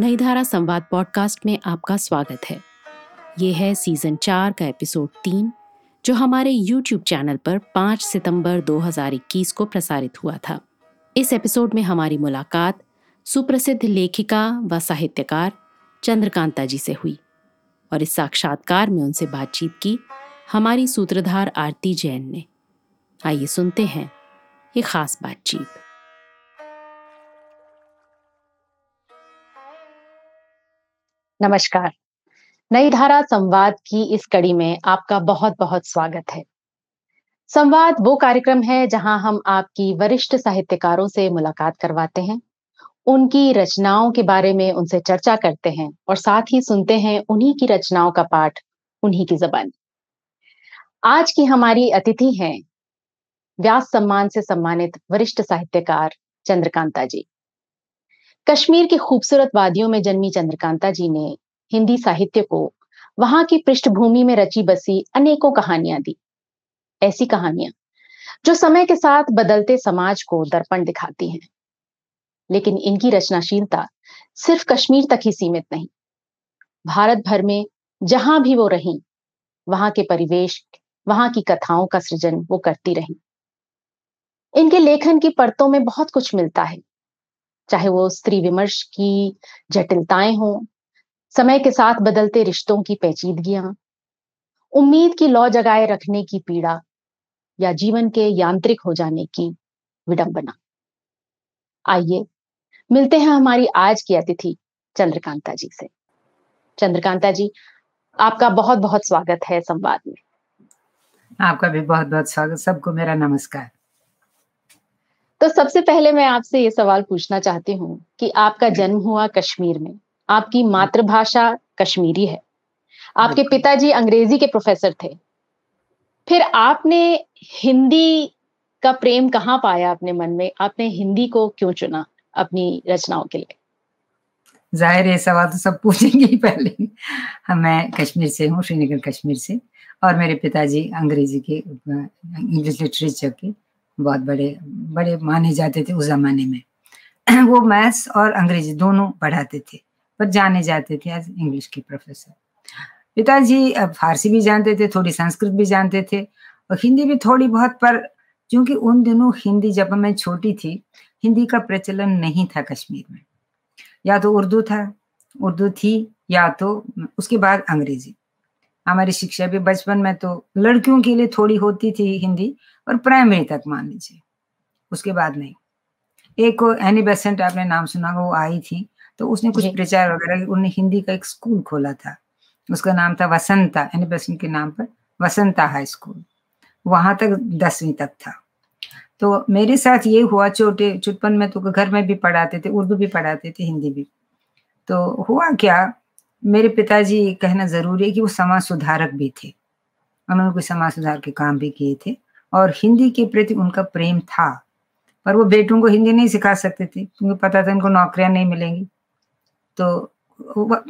नई धारा संवाद पॉडकास्ट में आपका स्वागत है। ये है सीज़न चार का एपिसोड तीन, जो हमारे यूट्यूब चैनल पर 5 सितंबर 2021 को प्रसारित हुआ था। इस एपिसोड में हमारी मुलाकात सुप्रसिद्ध लेखिका व साहित्यकार चंद्रकांता जी से हुई और इस साक्षात्कार में उनसे बातचीत की हमारी सूत्रधार आरती जैन ने। आइए सुनते हैं ये खास बातचीत। नमस्कार। नई धारा संवाद की इस कड़ी में आपका बहुत बहुत स्वागत है। संवाद वो कार्यक्रम है जहाँ हम आपकी वरिष्ठ साहित्यकारों से मुलाकात करवाते हैं। उनकी रचनाओं के बारे में उनसे चर्चा करते हैं और साथ ही सुनते हैं उन्हीं की रचनाओं का पाठ, उन्हीं की जबान। आज की हमारी अतिथि हैं व्यास सम्मान से सम्मानित वरिष्ठ साहित्यकार चंद्रकांता जी। कश्मीर की खूबसूरत वादियों में जन्मी चंद्रकांता जी ने हिंदी साहित्य को वहाँ की पृष्ठभूमि में रची बसी अनेकों कहानियाँ दी। ऐसी कहानियाँ जो समय के साथ बदलते समाज को दर्पण दिखाती हैं। लेकिन इनकी रचनाशीलता सिर्फ़ कश्मीर तक ही सीमित नहीं। भारत भर में जहाँ भी वो रही, वहाँ के परिवेश, वहाँ की कथाओं का सृजन वो करती रही। इनके लेखन की परतों में बहुत कुछ मिलता है। चाहे वो स्त्री विमर्श की जटिलताएँ हों, समय के साथ बदलते रिश्तों की पेचीदगियाँ, उम्मीद की लौ जगाए रखने की पीड़ा, या जीवन के यांत्रिक हो जाने की विडंबना। आइए, मिलते हैं हमारी आज की अतिथि, चंद्रकांता जी से। चंद्रकांता जी, आपका बहुत बहुत स्वागत है संवाद में। आपका भी बहुत बहुत स्वागत, सबको मेरा नमस्कार। तो सबसे पहले मैं आपसे ये सवाल पूछना चाहती हूँ कि आपका जन्म हुआ कश्मीर में। आपकी मातृभाषा कश्मीरी है। आपके पिताजी अंग्रेज़ी के प्रोफेसर थे। फिर आपने हिंदी का प्रेम कहाँ पाया अपने मन में? आपने हिंदी को क्यों चुना अपनी रचनाओं के लिए? ज़ाहिर है सवाल तो सब पूछेंगे ही पहले। हम मैं कश्मीर से हूँ श्रीनगर कश्मीर से। और मेरे पिताजी अंग्रेज़ी के इंग्लिश लिटरेचर के। बहुत बड़े बड़े माने जाते थे उस जमाने में। वो मैथ्स और अंग्रेज़ी दोनों पढ़ाते थे, पर जाने जाते थे एज इंग्लिश के प्रोफेसर। पिताजी फारसी भी जानते थे, थोड़ी संस्कृत भी जानते थे, और हिंदी भी थोड़ी बहुत, पर क्योंकि उन दिनों हिंदी जब मैं छोटी थी, हिंदी का प्रचलन नहीं था कश्मीर में। या तो उर्दू था, उर्दू थी, या तो उसके बाद अंग्रेज़ी। हमारी शिक्षा भी, बचपन में तो लड़कियों के लिए थोड़ी होती थी हिंदी और प्राइमरी तक मान लीजिए। उसके बाद नहीं। एक एनी बेसेंट आपने नाम सुना वो आई थी तो उसने कुछ प्रचार वगैरह उन्होंने हिंदी का एक स्कूल खोला था। उसका नाम था वसंता एनी बेसेंट के नाम पर वसंता हाई स्कूल। वहाँ तक दसवीं तक था। तो मेरे साथ ये हुआ छोटे चुटपन में तो घर में भी पढ़ाते थे उर्दू भी पढ़ाते थे हिंदी भी। तो हुआ क्या मेरे पिताजी कहना ज़रूरी है कि वो समाज सुधारक भी थे। उन्होंने कोई समाज सुधार के काम भी किए थे। और हिंदी के प्रति उनका प्रेम था। पर वो बेटों को हिंदी नहीं सिखा सकते थे क्योंकि पता था उनको नौकरियाँ नहीं मिलेंगी। तो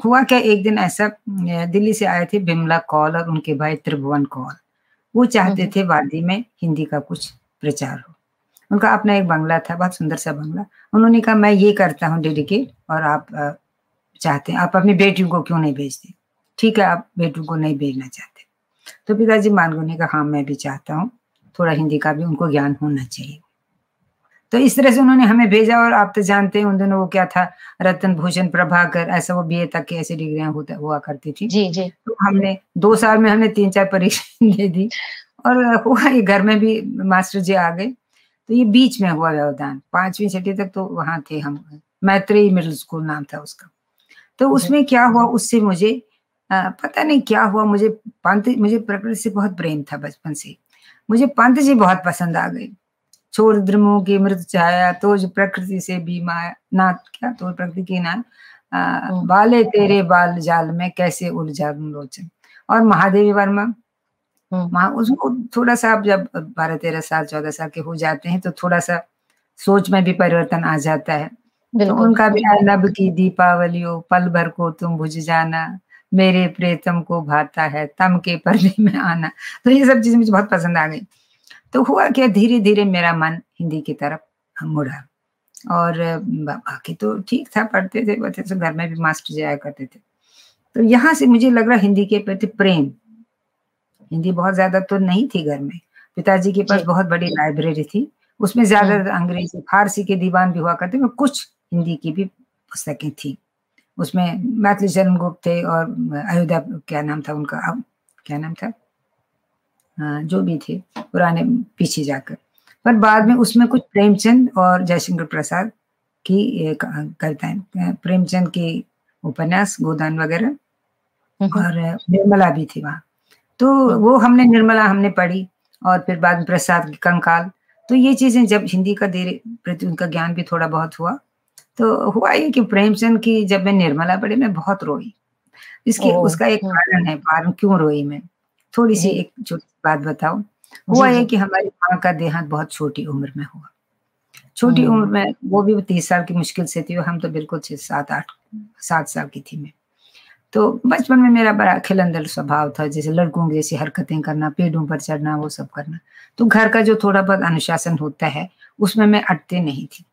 हुआ क्या एक दिन ऐसा दिल्ली से आए थे बिमला कौल और उनके भाई त्रिभुवन कौल। वो चाहते हम्म। थे वादी में हिंदी का कुछ प्रचार हो। उनका अपना एक बंगला था बहुत सुंदर सा बंगला। उन्होंने कहा मैं ये करता हूँ डेडिकेट और आप चाहते हैं आप अपनी बेटियों को क्यों नहीं भेजते? ठीक है आप बेटों को नहीं भेजना चाहते। तो पिताजी मान ने कहा हाँ मैं भी चाहता हूँ। थोड़ा हिंदी का भी उनको ज्ञान होना चाहिए। तो इस तरह से उन्होंने हमें भेजा और आप तो जानते हैं उन दिनों वो क्या था रतन भूषण प्रभाकर ऐसा वो बीए तक की ऐसी डिग्रियाँ होता हुआ करती थी। जी जी। तो हमने दो साल में हमने तीन चार परीक्षा दे दी और हुआ ये घर में भी मास्टर जी आ गए। तो ये बीच में हुआ व्यवधान पांचवी छठी तक तो वहाँ थे हम मैत्री मिडिल स्कूल नाम था उसका। तो उसमें क्या हुआ उससे मुझे आ, पता नहीं क्या हुआ मुझे पंत मुझे प्रकृति से बहुत प्रेम था बचपन से। मुझे पंत जी बहुत पसंद आ गए छोड़ द्रमो की मृत छाया तो जो प्रकृति से माया ना क्या? तो प्रकृति की ना। बाले तेरे बाल जाल में कैसे उलझा लोचन और महादेवी वर्मा हम्म। उसको थोड़ा सा आप जब बारह तेरह साल चौदह साल के हो जाते हैं तो थोड़ा सा सोच में भी परिवर्तन आ जाता है। तो उनका भी लब की दीपावलियों पल भर को तुम बुझ जाना मेरे प्रेतम को भाता है तम के पर्दे में आना। तो ये सब चीज़ें मुझे बहुत पसंद आ गई। तो हुआ क्या धीरे धीरे मेरा मन हिंदी की तरफ़ मुड़ा। और बाकी तो ठीक था पढ़ते थे बच्चे तो घर में भी मास्टर जाया करते थे। तो यहाँ से मुझे लग रहा हिंदी के प्रति प्रेम। हिंदी बहुत ज़्यादा तो नहीं थी घर में। पिताजी के पास बहुत बड़ी लाइब्रेरी थी। उसमें ज़्यादा अंग्रेज़ी फारसी के दीवान भी हुआ करते में कुछ हिंदी की भी पुस्तकें थी। उसमें मैथिली चरण गुप्त थे और अयोध्या क्या नाम था उनका? अब क्या नाम था? जो भी थे पुराने पीछे जाकर। पर बाद में उसमें कुछ प्रेमचंद और जयशंकर प्रसाद की कविताएँ प्रेमचंद के उपन्यास गोदान वगैरह और निर्मला भी थी वहाँ। तो वो हमने निर्मला हमने पढ़ी और फिर बाद में प्रसाद की कंकाल। तो ये चीज़ें जब हिंदी का देर प्रति उनका ज्ञान भी थोड़ा बहुत हुआ तो हुआ ये कि प्रेमचंद की जब मैं निर्मला पढ़ी मैं बहुत रोई। इसके उसका एक कारण है कारण क्यों रोई मैं? थोड़ी सी एक छोटी बात बताओ हुआ ये कि हमारी माँ का देहांत बहुत छोटी उम्र में हुआ। छोटी उम्र में वो भी तीस साल की मुश्किल से थी हम तो बिल्कुल छह सात आठ सात साल की थी मैं। तो बचपन में मेरा बड़ा खिलंदल स्वभाव था जैसे लड़कों की जैसी हरकतें करना पेड़ों पर चढ़ना वो सब करना। तो घर का जो थोड़ा बहुत अनुशासन होता है उसमें मैं अटते नहीं थी।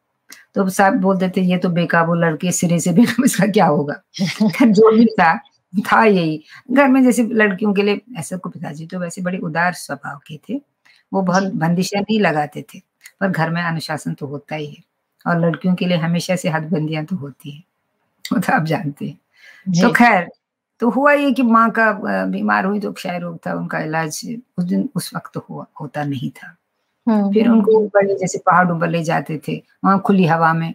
तो साहब बोल देते ये तो बेकाबू लड़के सिरे से बेकाबू इसका क्या होगा? जो भी था था यही। घर में जैसे लड़कियों के लिए ऐसा को पिताजी तो वैसे बड़े उदार स्वभाव के थे। वो बहुत बंदिशें नहीं लगाते थे पर घर में अनुशासन तो होता ही है। और लड़कियों के लिए हमेशा से हदबंदियाँ तो होती है। वो तो आप जानते हैं। तो खैर तो हुआ ये कि माँ का बीमार हुई तो क्षय रोग था उनका इलाज उस दिन उस वक्त हुआ होता नहीं था। फिर उनको बड़े जैसे पहाड़ों पर ले जाते थे वहाँ खुली हवा में।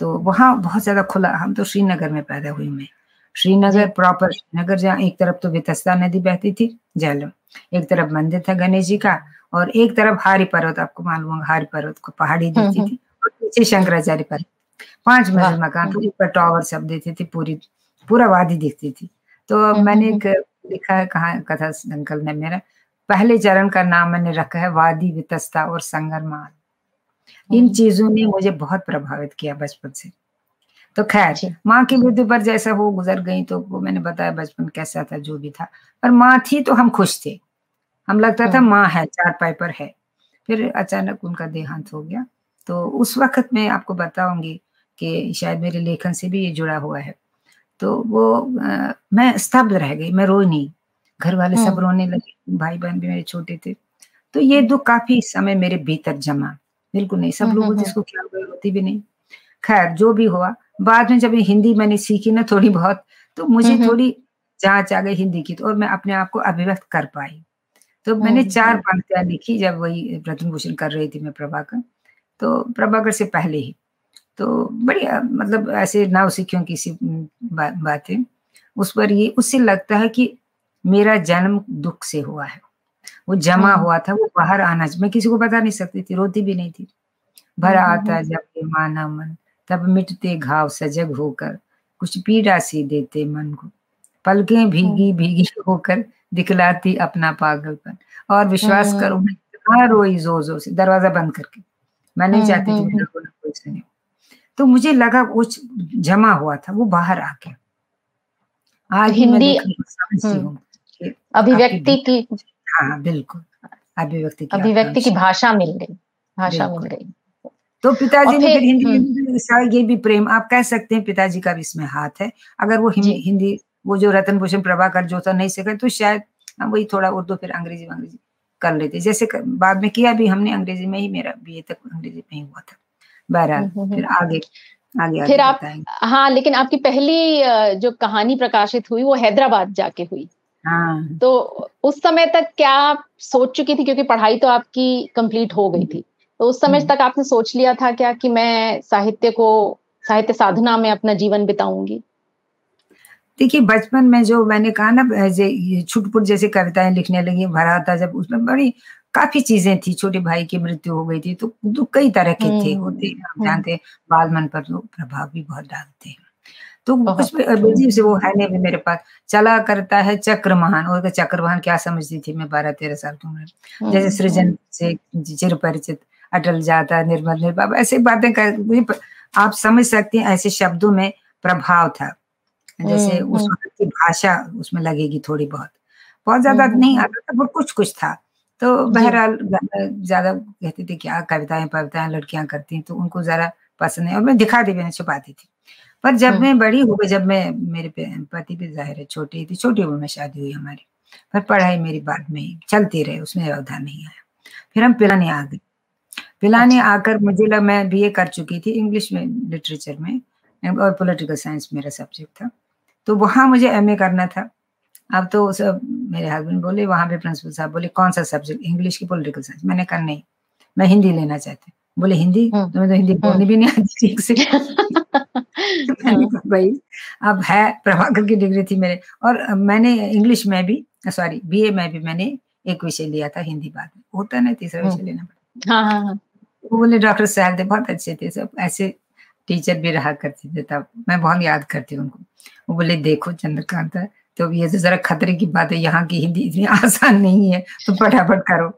तो वहाँ बहुत ज़्यादा खुला हम तो श्रीनगर में पैदा हुई मैं। श्रीनगर प्रॉपर श्रीनगर जहाँ एक तरफ़ तो वितस्ता नदी बहती थी झेलम एक तरफ़ मंदिर था गणेश जी का और एक तरफ़ हारी पर्वत आपको मालूम होगा हारी पर्वत को पहाड़ी दिखती थी और पीछे शंकराचार्य पर्वत पाँच मंजिल मकान थे ऊपर टावर सब देते थे पूरी पूरा वादी दिखती थी। तो मैंने एक लिखा है कहा कथा अंकल ने मेरा पहले चरण का नाम मैंने रखा है वादी वितस्ता और संगरमाल। इन चीज़ों ने मुझे बहुत प्रभावित किया बचपन से। तो खैर माँ की मृत्यु पर जैसा वो गुजर गई तो वो मैंने बताया बचपन कैसा था जो भी था। पर माँ थी तो हम खुश थे। हम लगता था माँ है चार पाई पर है। फिर अचानक उनका देहांत हो गया। तो उस वक्त मैं आपको बताऊँगी कि शायद मेरे लेखन से भी ये जुड़ा हुआ है। तो वो आ, मैं स्तब्ध रह गई मैं रोई नहीं। घर वाले सब रोने लगे भाई बहन भी मेरे छोटे थे। तो ये दुख काफ़ी समय मेरे भीतर जमा। बिल्कुल नहीं सब लोग जिसको क्या हुआ होती भी नहीं। खैर जो भी हुआ बाद में जब हिंदी मैंने सीखी ना थोड़ी बहुत तो मुझे थोड़ी जाँच आ गई हिंदी की तो और मैं अपने आप को अभिव्यक्त कर पाई। तो मैंने चार पंक्तियाँ लिखी जब वही प्रथम भूषण कर रही थी मैं प्रभाकर। तो प्रभाकर से पहले ही। तो बड़ी मतलब ऐसे नाव सीखियों की सी बातें। उस पर ये उससे लगता है कि मेरा जन्म दुख से हुआ है। वो जमा हुआ था वो बाहर आना मैं किसी को बता नहीं सकती थी रोती भी नहीं थी। भर आता जब माना मन तब मिटते घाव सजग होकर कुछ पीड़ा सी देते मन को। पलकें भीगी भीगी होकर दिखलाती अपना पागलपन। और विश्वास करो मैं इतना रोई ज़ोर ज़ोर से दरवाज़ा बंद करके। मैं नहीं चाहती थी मेरा कोई कोई सुने। तो मुझे लगा कुछ जमा हुआ था वो बाहर आ गया। आज हिंदी हूँ। अभिव्यक्ति की हाँ बिल्कुल। अभिव्यक्ति की अभिव्यक्ति की भाषा मिल गई। भाषा मिल गई। तो पिताजी ने फिर हिंदी में ये भी प्रेम। आप कह सकते हैं पिताजी का भी इसमें हाथ है। अगर वो हिंदी वो जो रतन भूषण प्रभाकर जो था नहीं सके तो शायद हम वही थोड़ा उर्दू फिर अंग्रेज़ी अंग्रेज़ी कर लेते। जैसे कर, बाद में किया भी हमने अंग्रेज़ी में ही मेरा बी तक अंग्रेज़ी में ही हुआ था। बहरहाल फिर आगे आगे फिर आप हाँ लेकिन आपकी पहली जो कहानी प्रकाशित हुई वो हैदराबाद जाके हुई। हाँ। तो उस समय तक क्या आप सोच चुकी थी? क्योंकि पढ़ाई तो आपकी कंप्लीट हो गई थी। तो उस समय हम्म। तक आपने सोच लिया था क्या कि मैं साहित्य को साहित्य साधना में अपना जीवन बिताऊँगी? देखिए बचपन में जो मैंने कहा ना छुटपुट जैसे कविताएँ लिखने लगी भरा था जब उसमें बड़ी काफ़ी चीज़ें थी। छोटे भाई की मृत्यु हो गई थी तो, तो कई तरह के थे हम्म, होते हम हम्म। जानते बाल मन पर तो प्रभाव भी बहुत डालते हैं। तो कुछ अजीब से वो है नहीं भी मेरे पास। चला करता है चक्रवाहन। और चक्र चक्रवाहन क्या समझती थी मैं बारह तेरह साल की उम्र। जैसे सृजन से चिर परिचित अटल जाता निर्मल निर्भा ऐसी बातें कर आप समझ सकते हैं ऐसे शब्दों में प्रभाव था। जैसे उस वक्त की भाषा उसमें लगेगी थोड़ी बहुत। बहुत ज़्यादा नहीं आता था पर कुछ कुछ था। तो बहरहाल ज़्यादा कहते थे क्या कविताएँ कविताएँ लड़कियाँ करती हैं तो उनको जरा पसंद है। और मैं दिखा दी मैंने छुपाती थी। पर जब मैं बड़ी हो गई जब मैं मेरे पति भी ज़ाहिर है छोटी थी छोटी उम्र में शादी हुई हमारी पर पढ़ाई मेरी बाद में चलती रहे उसमें व्यवधान नहीं आया। फिर हम पिलाने आ गए। पिलाने अच्छा। आकर मुझे लगा मैं बीए कर चुकी थी इंग्लिश में लिटरेचर में और पॉलिटिकल साइंस मेरा सब्जेक्ट था। तो वहाँ मुझे एमए करना था। अब तो सब मेरे हस्बैंड बोले वहाँ पे प्रिंसिपल साहब बोले कौन सा सब्जेक्ट इंग्लिश की पॉलिटिकल साइंस मैंने कहा नहीं मैं हिंदी लेना चाहती बोले हिंदी हम्म। तो मैं तो हिंदी बोलनी हम्म। भी नहीं आती ठीक से भाई अब है प्रभाकर की डिग्री थी मेरे और मैंने इंग्लिश में भी सॉरी बीए में भी मैंने एक विषय लिया था हिंदी बाद में होता ना तीसरा विषय हम्म। लेना पड़ता हाँ, हाँ, हाँ। वो बोले डॉक्टर साहब थे बहुत अच्छे थे सब ऐसे टीचर भी रहा करते थे तब मैं बहुत याद करती हूँ उनको वो बोले देखो चंद्रकांत तो ये तो जरा खतरे की बात है यहाँ की हिंदी इतनी आसान नहीं है तो फटाफट करो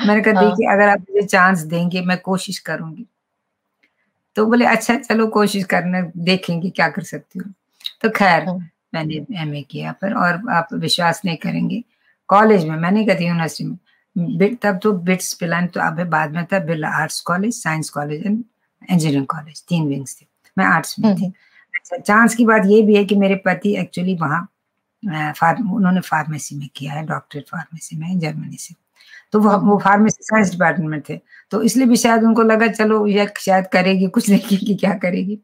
मैंने कहा हाँ। देखिए अगर आप मुझे चांस देंगे मैं कोशिश करूँगी। तो बोले अच्छा चलो कोशिश करने देखेंगे क्या कर सकती हूँ। तो खैर हाँ। मैंने एमए किया पर और आप विश्वास नहीं करेंगे कॉलेज में मैंने कहती यूनिवर्सिटी में। तब तो बिट्स पिलान तो अब बाद में था Birla arts college science college and engineering college तीन विंग्स थे मैं आर्ट्स में थी। अच्छा चांस की बात ये भी है कि मेरे पति एक्चुअली वहाँ फार्म उन्होंने फार्मेसी में किया है डॉक्टरेट फार्मेसी में जर्मनी से। तो वो वो फार्मेसी साइंस डिपार्टमेंट में थे। तो इसलिए भी शायद उनको लगा चलो ये शायद करेगी कुछ नहीं देखेगी क्या करेगी?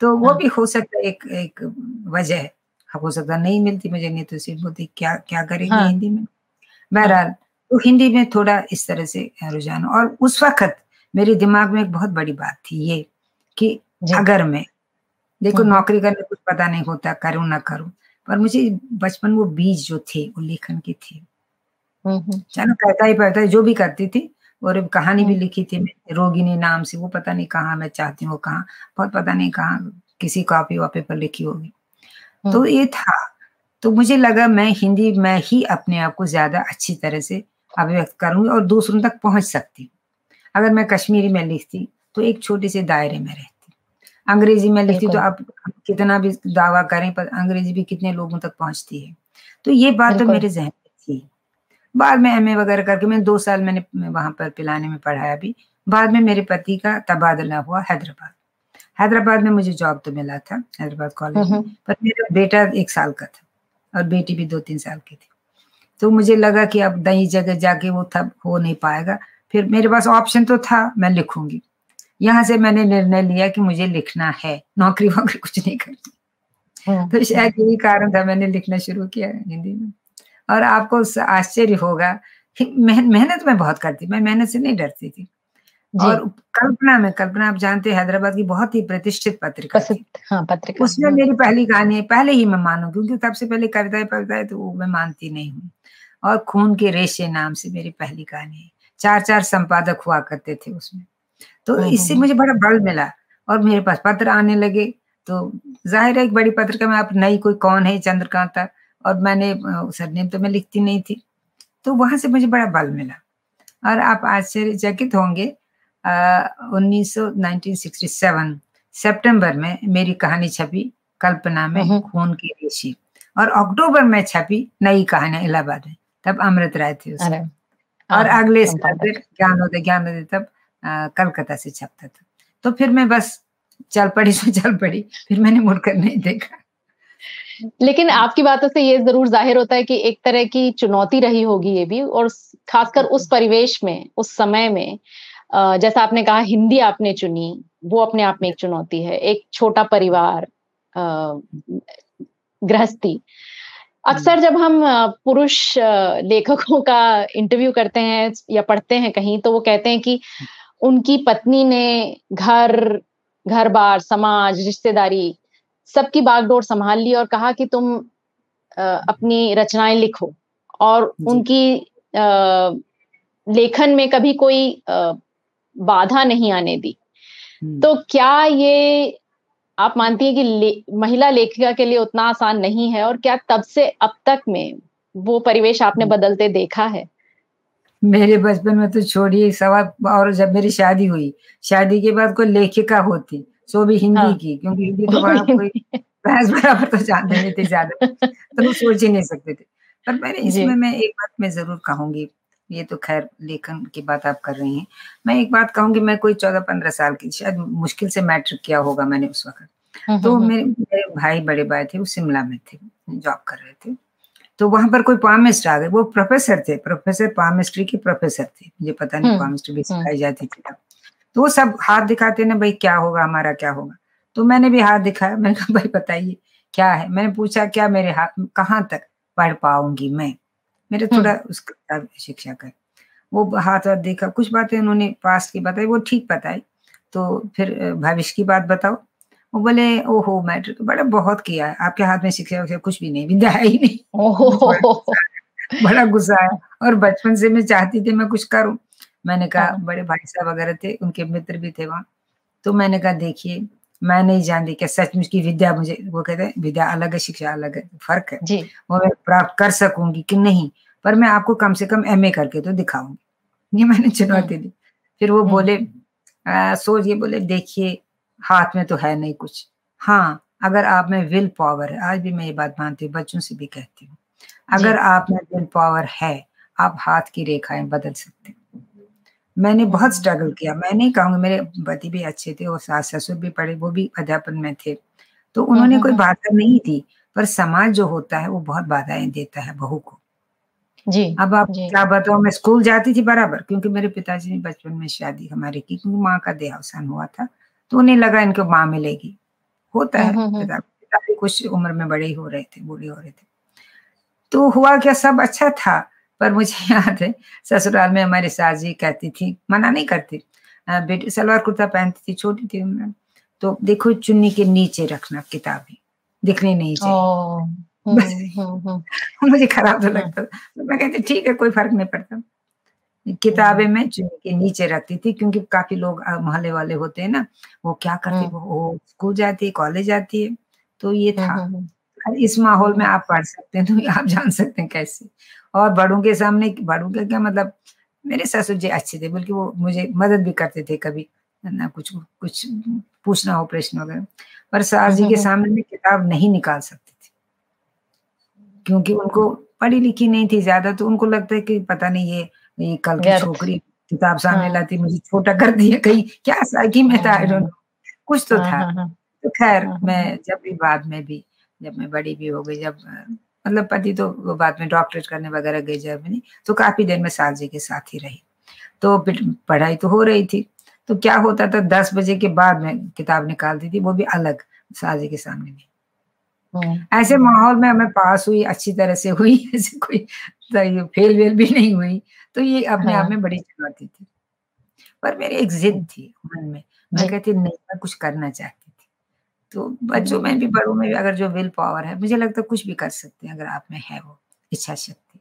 तो वो हाँ। भी हो सकता है एक एक वजह है। हो सकता नहीं मिलती मुझे नहीं तो सिर्फ़ बोलती क्या क्या करेगी हाँ। हिंदी में? बहरहाल तो हिंदी में थोड़ा इस तरह से रुझान। और उस वक्त मेरे दिमाग में एक बहुत बड़ी बात थी ये कि अगर मैं देखो हम्म। नौकरी करने कुछ पता नहीं होता करूँ ना करूँ पर मुझे बचपन वो बीज जो थे वो लेखन के थे। हम्म, चलो कहता ही पढ़ता ही जो भी करती थी और कहानी भी हम्म। लिखी थी रोगिनी नाम से वो पता नहीं कहाँ मैं चाहती हूँ कहाँ बहुत पता नहीं कहाँ किसी कॉपी वॉपी पर लिखी होगी। तो ये था तो मुझे लगा मैं हिंदी में ही अपने आप को ज़्यादा अच्छी तरह से अभिव्यक्त करूँगी और दूसरों तक पहुँच सकती हूँ। अगर मैं कश्मीरी में लिखती तो एक छोटे से दायरे में रहती। अंग्रेज़ी में लिखती तो आप कितना भी दावा करें पर अंग्रेज़ी भी कितने लोगों तक पहुँचती है। तो ये बात तो मेरे जहन बाद में एमए वगैरह करके मैं दो साल मैंने वहाँ पर पिलाने में पढ़ाया भी। बाद में मेरे पति का तबादला हुआ हैदराबाद। हैदराबाद में मुझे जॉब तो मिला था हैदराबाद कॉलेज में। पर मेरा बेटा एक साल का था और बेटी भी दो तीन साल की थी। तो मुझे लगा कि अब नई जगह जाके वो था हो नहीं पाएगा। फिर मेरे पास ऑप्शन तो था मैं लिखूँगी। यहाँ से मैंने निर्णय लिया कि मुझे लिखना है। नौकरी वोकरी कुछ नहीं करनी। हाँ। तो शायद यही कारण था मैंने लिखना शुरू किया हिंदी में। और आपको आश्चर्य होगा मेहनत में बहुत करती मैं मेहनत से नहीं डरती थी। और कल्पना में कल्पना आप जानते हैं हैदराबाद की बहुत ही प्रतिष्ठित पत्रिका हाँ, पत्रिका। उसमें हाँ। मेरी पहली कहानी है पहले ही मैं मानू क्योंकि तब से पहले कविताएँ कविताएँ तो वो मैं मानती नहीं हूँ। और खून के रेशे नाम से मेरी पहली कहानी है। चार चार संपादक हुआ करते थे उसमें। तो इससे मुझे बड़ा बल मिला और मेरे पास पत्र आने लगे। तो ज़ाहिर है एक बड़ी पत्रिका में आप नई कोई कौन है चंद्रकांता? और मैंने सरनेम तो मैं लिखती नहीं थी। तो वहाँ से मुझे बड़ा बल मिला। और आप आश्चर्यचकित होंगे उन्नीस सौ सितंबर में मेरी कहानी छपी कल्पना में खून की रेशी और अक्टूबर में छपी नई कहानी इलाहाबाद में तब अमृत राय थे उसमें और अगले साल फिर ज्ञानोदय ज्ञानोदय तब कलकत्ता से छपता था। तो फिर मैं बस चल पड़ी सो चल पड़ी फिर मैंने मुड़कर नहीं देखा। लेकिन आपकी बातों से ये ज़रूर ज़ाहिर होता है कि एक तरह की चुनौती रही होगी ये भी और खासकर उस परिवेश में उस समय में जैसा आपने कहा हिंदी आपने चुनी वो अपने आप में एक चुनौती है। एक छोटा परिवार गृहस्थी। अक्सर जब हम पुरुष लेखकों का इंटरव्यू करते हैं या पढ़ते हैं कहीं तो वो कहते हैं कि उनकी पत्नी ने घर घर बार समाज रिश्तेदारी सबकी बागडोर संभाल ली और कहा कि तुम अपनी रचनाएँ लिखो और उनकी आ, लेखन में कभी कोई आ, बाधा नहीं आने दी हम्म। तो क्या ये आप मानती हैं कि ले, महिला लेखिका के लिए उतना आसान नहीं है और क्या तब से अब तक में वो परिवेश आपने हम्म। बदलते देखा है मेरे बचपन में तो छोड़िए सवाल और जब मेरी शादी हुई शादी के बाद कोई लेखिका होती सो भी हिंदी हाँ। की क्योंकि हिंदी तो बड़ा कोई बहस बराबर तो जानते नहीं थे ज़्यादा तो वो सोच ही नहीं सकते थे। पर मैंने इसमें मैं एक बात मैं ज़रूर कहूँगी ये तो खैर लेखन की बात आप कर रही हैं। मैं एक बात कहूँगी मैं कोई चौदह पंद्रह साल की शायद मुश्किल से मैट्रिक किया होगा मैंने उस वक्त। तो मेरे मेरे भाई बड़े भाई थे वो शिमला में थे जॉब कर रहे थे। तो वहाँ पर कोई पामिस्ट आ गए वो प्रोफेसर थे प्रोफेसर पामिस्ट्री के प्रोफेसर थे। मुझे पता नहीं पामिस्ट्री भी सिखाई जाती थी तो वो सब हाथ दिखाते ना भाई क्या होगा? हमारा क्या होगा? तो मैंने भी हाथ दिखाया। मैंने कहा भाई बताइए क्या है? मैंने पूछा क्या मेरे हाथ कहाँ तक पढ़ पाऊँगी मैं? मेरे थोड़ा उसका शिक्षा कर। वो हाथ हाथ देखा। कुछ बातें उन्होंने पास की बताई वो ठीक बताई। तो फिर भविष्य की बात बताओ। वो बोले ओहो मैट्रिक तो बड़ा बहुत किया है। आपके हाथ में शिक्षा विक्षा कुछ भी नहीं विद्या ही नहीं। बड़ा गुस्सा है और बचपन से मैं चाहती थी मैं कुछ करूँ। मैंने कहा हाँ। बड़े भाई साहब वगैरह थे उनके मित्र भी थे वहाँ। तो मैंने कहा देखिए मैं नहीं जानती क्या सचमुच की विद्या मुझे वो कहते हैं विद्या अलग है शिक्षा अलग है फ़र्क है। जी। वो मैं प्राप्त कर सकूँगी कि नहीं पर मैं आपको कम से कम एमए करके तो दिखाऊँगी। ये मैंने चुनौती दी। फिर वो बोले सोच ये बोले देखिए हाथ में तो है नहीं कुछ। हाँ अगर आप में विल पावर है आज भी मैं ये बात मानती हूँ बच्चों से भी कहती हूँ अगर आप में विल पावर है आप हाथ की रेखाएँ बदल सकते मैंने बहुत स्ट्रगल किया। मैं नहीं कहूँगी मेरे पति भी अच्छे थे और सास ससुर भी पढ़े वो भी अध्यापन में थे। तो उन्होंने कोई बाधा नहीं दी पर समाज जो होता है वो बहुत बाधाएँ देता है बहू को। जी अब आप जी. क्या बताओ मैं स्कूल जाती थी बराबर क्योंकि मेरे पिताजी ने बचपन में शादी हमारी की क्योंकि माँ का देहावसान हुआ था तो उन्हें लगा इनको माँ मिलेगी। होता है पिता पिता भी कुछ उम्र में बड़े हो रहे थे बूढ़े हो रहे थे। तो हुआ क्या सब अच्छा था पर मुझे याद है ससुराल में हमारी सास जी कहती थी मना नहीं करती। बेटी सलवार कुर्ता पहनती थी छोटी थी उम्र तो देखो चुन्नी के नीचे रखना किताबें। दिखनी नहीं चाहिए। हम्म, हम्म, हम्म। मुझे खराब तो लगता था। तो मैं कहती ठीक है कोई फ़र्क नहीं पड़ता। किताबें मैं चुन्नी के नीचे रखती थी क्योंकि काफ़ी लोग मोहल्ले वाले होते हैं ना वो क्या करते वो स्कूल जाती है कॉलेज जाती है। तो ये था। इस माहौल में आप पढ़ सकते हैं तो आप जान सकते हैं कैसे। और बड़ों के सामने बड़ों के क्या मतलब मेरे ससुर जी अच्छे थे बल्कि वो मुझे मदद भी करते थे कभी ना कुछ कुछ पूछना हो प्रश्न वगैरह। पर सास जी के सामने मैं किताब नहीं निकाल सकती थी। क्योंकि उनको पढ़ी लिखी नहीं थी ज़्यादा तो उनको लगता है कि पता नहीं ये ये कल की छोकरी किताब सामने हाँ। लाती मुझे छोटा कर दिया कहीं क्या साइकी में था आई डोंट कुछ तो हाँ, था। हाँ, तो खैर मैं जब भी बाद में भी जब मैं बड़ी भी हो गई जब मतलब पति तो वो बाद में डॉक्टरेट करने वगैरह गई जब जर्मनी तो काफ़ी देर में साल जी के साथ ही रही। तो पढ़ाई तो हो रही थी। तो क्या होता था दस बजे के बाद में किताब निकालती थी वो भी अलग साजी के सामने में हम्म। ऐसे माहौल में हमें पास हुई अच्छी तरह से हुई ऐसे कोई फेल वेल भी नहीं हुई तो ये अपने आप हाँ। में बड़ी चुनौती थी। पर मेरी एक जिद थी मन में। मैं कहती नहीं मैं कुछ करना चाहती तो बच्चों में भी बड़ों में भी अगर जो विल पावर है मुझे लगता है कुछ भी कर सकते हैं अगर आप में है वो इच्छा शक्ति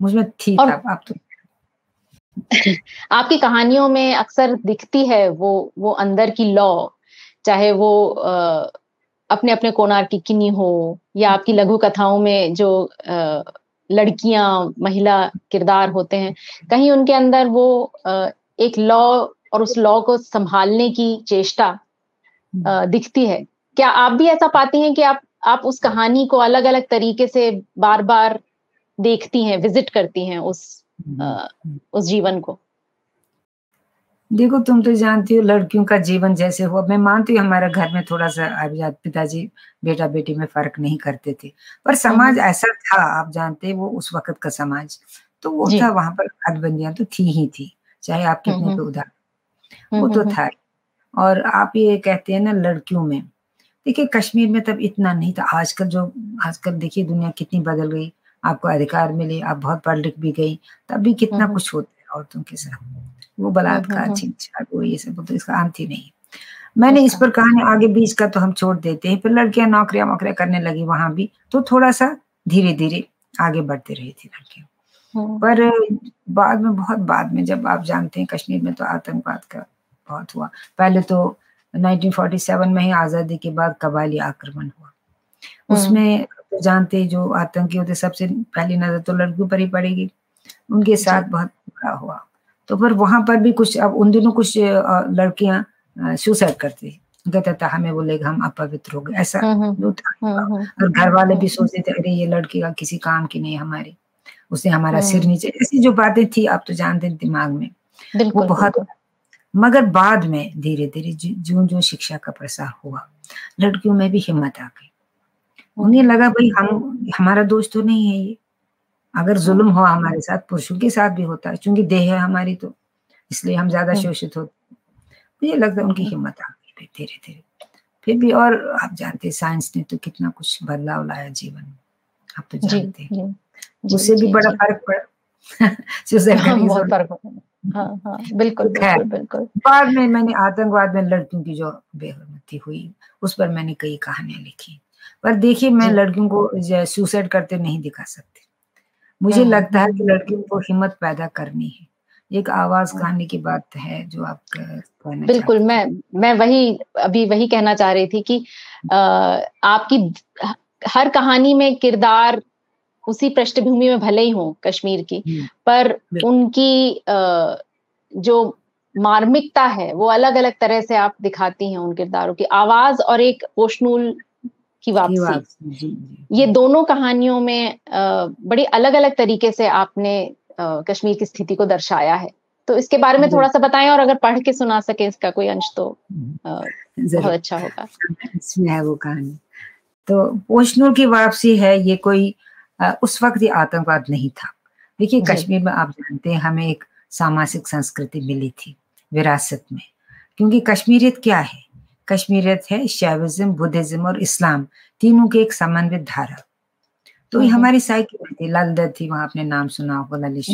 मुझमें थी और, तब आप तो आपकी कहानियों में अक्सर दिखती है वो वो अंदर की लॉ चाहे वो आ, अपने अपने कोनार की किन्नी हो या आपकी लघु कथाओं में जो आ, लड़कियाँ महिला किरदार होते हैं कहीं उनके अंदर वो आ, एक लॉ और उस लॉ को संभालने की चेष्टा दिखती है। क्या आप भी ऐसा पाती हैं कि आप आप उस कहानी को अलग अलग तरीके से बार बार देखती हैं विज़िट करती हैं उस उस जीवन को? देखो तुम तो जानती हो लड़कियों का जीवन जैसे हुआ। मैं मानती हूँ हमारे घर में थोड़ा सा पिताजी बेटा बेटी में फ़र्क नहीं करते थे। पर समाज ऐसा था आप जानते वो उस वक्त का समाज। तो वो था वहाँ पर हदबंदियाँ तो थी ही थी चाहे आप कितने पे वो तो था और आप ये कहते हैं ना लड़कियों में देखिए कश्मीर में तब इतना नहीं था। आजकल जो आजकल देखिए दुनिया कितनी बदल गई। आपको अधिकार मिले आप बहुत पढ़ लिख भी गई तब भी कितना कुछ होता है औरतों के साथ। वो बलात्कार छीन वो ये सब तो इसका अंत ही नहीं। मैंने इस अच्छा। पर कहानी आगे बीच का तो हम छोड़ देते हैं फिर लड़कियाँ नौकरियाँ वोकरियाँ करने लगी वहाँ भी तो थोड़ा सा धीरे धीरे आगे बढ़ते रही थी लड़कियाँ। पर बाद में बहुत बाद में जब आप जानते हैं कश्मीर में तो आतंकवाद का बहुत हुआ। पहले तो 1947 में ही आज़ादी के बाद कबाली आक्रमण हुआ। हम्म। उसमें तो जानते जो आतंकी होते सबसे पहली नज़र तो लड़कियों पर ही पड़ेगी। उनके साथ बहुत बुरा हुआ। तो फिर वहाँ पर भी कुछ अब उन दिनों कुछ लड़कियाँ सुसाइड करती कहता था हमें बोलेगा हम अपवित्र हो गए। ऐसा हम्म, हम्म। जो था और घर वाले भी सोचते थे अरे ये लड़की का किसी काम की नहीं हमारी। उसने हमारा सिर हम्म। नीचे ऐसी जो बातें थी आप तो जानते दिमाग में। वो बहुत मगर बाद में धीरे धीरे जो जो शिक्षा का प्रसार हुआ लड़कियों में भी हिम्मत आ गई। उन्हें लगा भाई हम हमारा दोस्त तो नहीं है ये। अगर जुल्म हुआ हमारे साथ पुरुषों के साथ भी होता है क्योंकि देह है हमारी तो इसलिए हम ज़्यादा हम्म। शोषित होते मुझे लगता है उनकी हम्म। हिम्मत आ गई फिर धीरे धीरे फिर भी और आप जानते साइंस ने तो कितना कुछ बदलाव लाया जीवन में। आप तो जानते हैं। उससे भी बड़ा। फ़र्क पड़ा। सुसाइड हाँ, है। हाँ हाँ। बिल्कुल बिल्कुल। बिल्कुल बाद में मैंने आतंकवाद में लड़कियों की जो बेहरमती हुई उस पर मैंने कई कहानियाँ लिखी। पर देखिए मैं लड़कियों को सुसाइड करते नहीं दिखा सकती। मुझे हम्म, लगता है कि हम्म। लड़कियों को हिम्मत पैदा करनी है। एक आवाज़ हम्म। कहानी की बात है जो आप कहना बिल्कुल मैं मैं वही अभी वही कहना चाह रही थी कि अ, आपकी हर कहानी में किरदार उसी पृष्ठभूमि में भले ही हो कश्मीर की हम्म, पर उनकी जो मार्मिकता है वो अलग अलग तरह से आप दिखाती हैं उन किरदारों की। आवाज़ और एक पोषनूल की वापसी। बात जी जी। ये दोनों कहानियों में बड़ी अलग अलग तरीके से आपने कश्मीर की स्थिति को दर्शाया है। तो इसके बारे में थोड़ा सा बताएँ और अगर पढ़ के सुना सके इसका कोई अंश तो अ, बहुत अच्छा होगा। इसमें है वो कहानी। तो पोषनूर की वापसी है ये कोई उस वक्त ये आतंकवाद नहीं था। देखिए कश्मीर में आप जानते हैं हमें एक सामाजिक संस्कृति मिली थी विरासत में। क्योंकि कश्मीरियत क्या है? कश्मीरियत है शैविज्म बुद्धिज्म और इस्लाम तीनों के एक समन्वित धारा। तो ये हम्म। हमारी साइकिल में थी ललदत थी वहाँ आपने नाम सुना होगा ललित।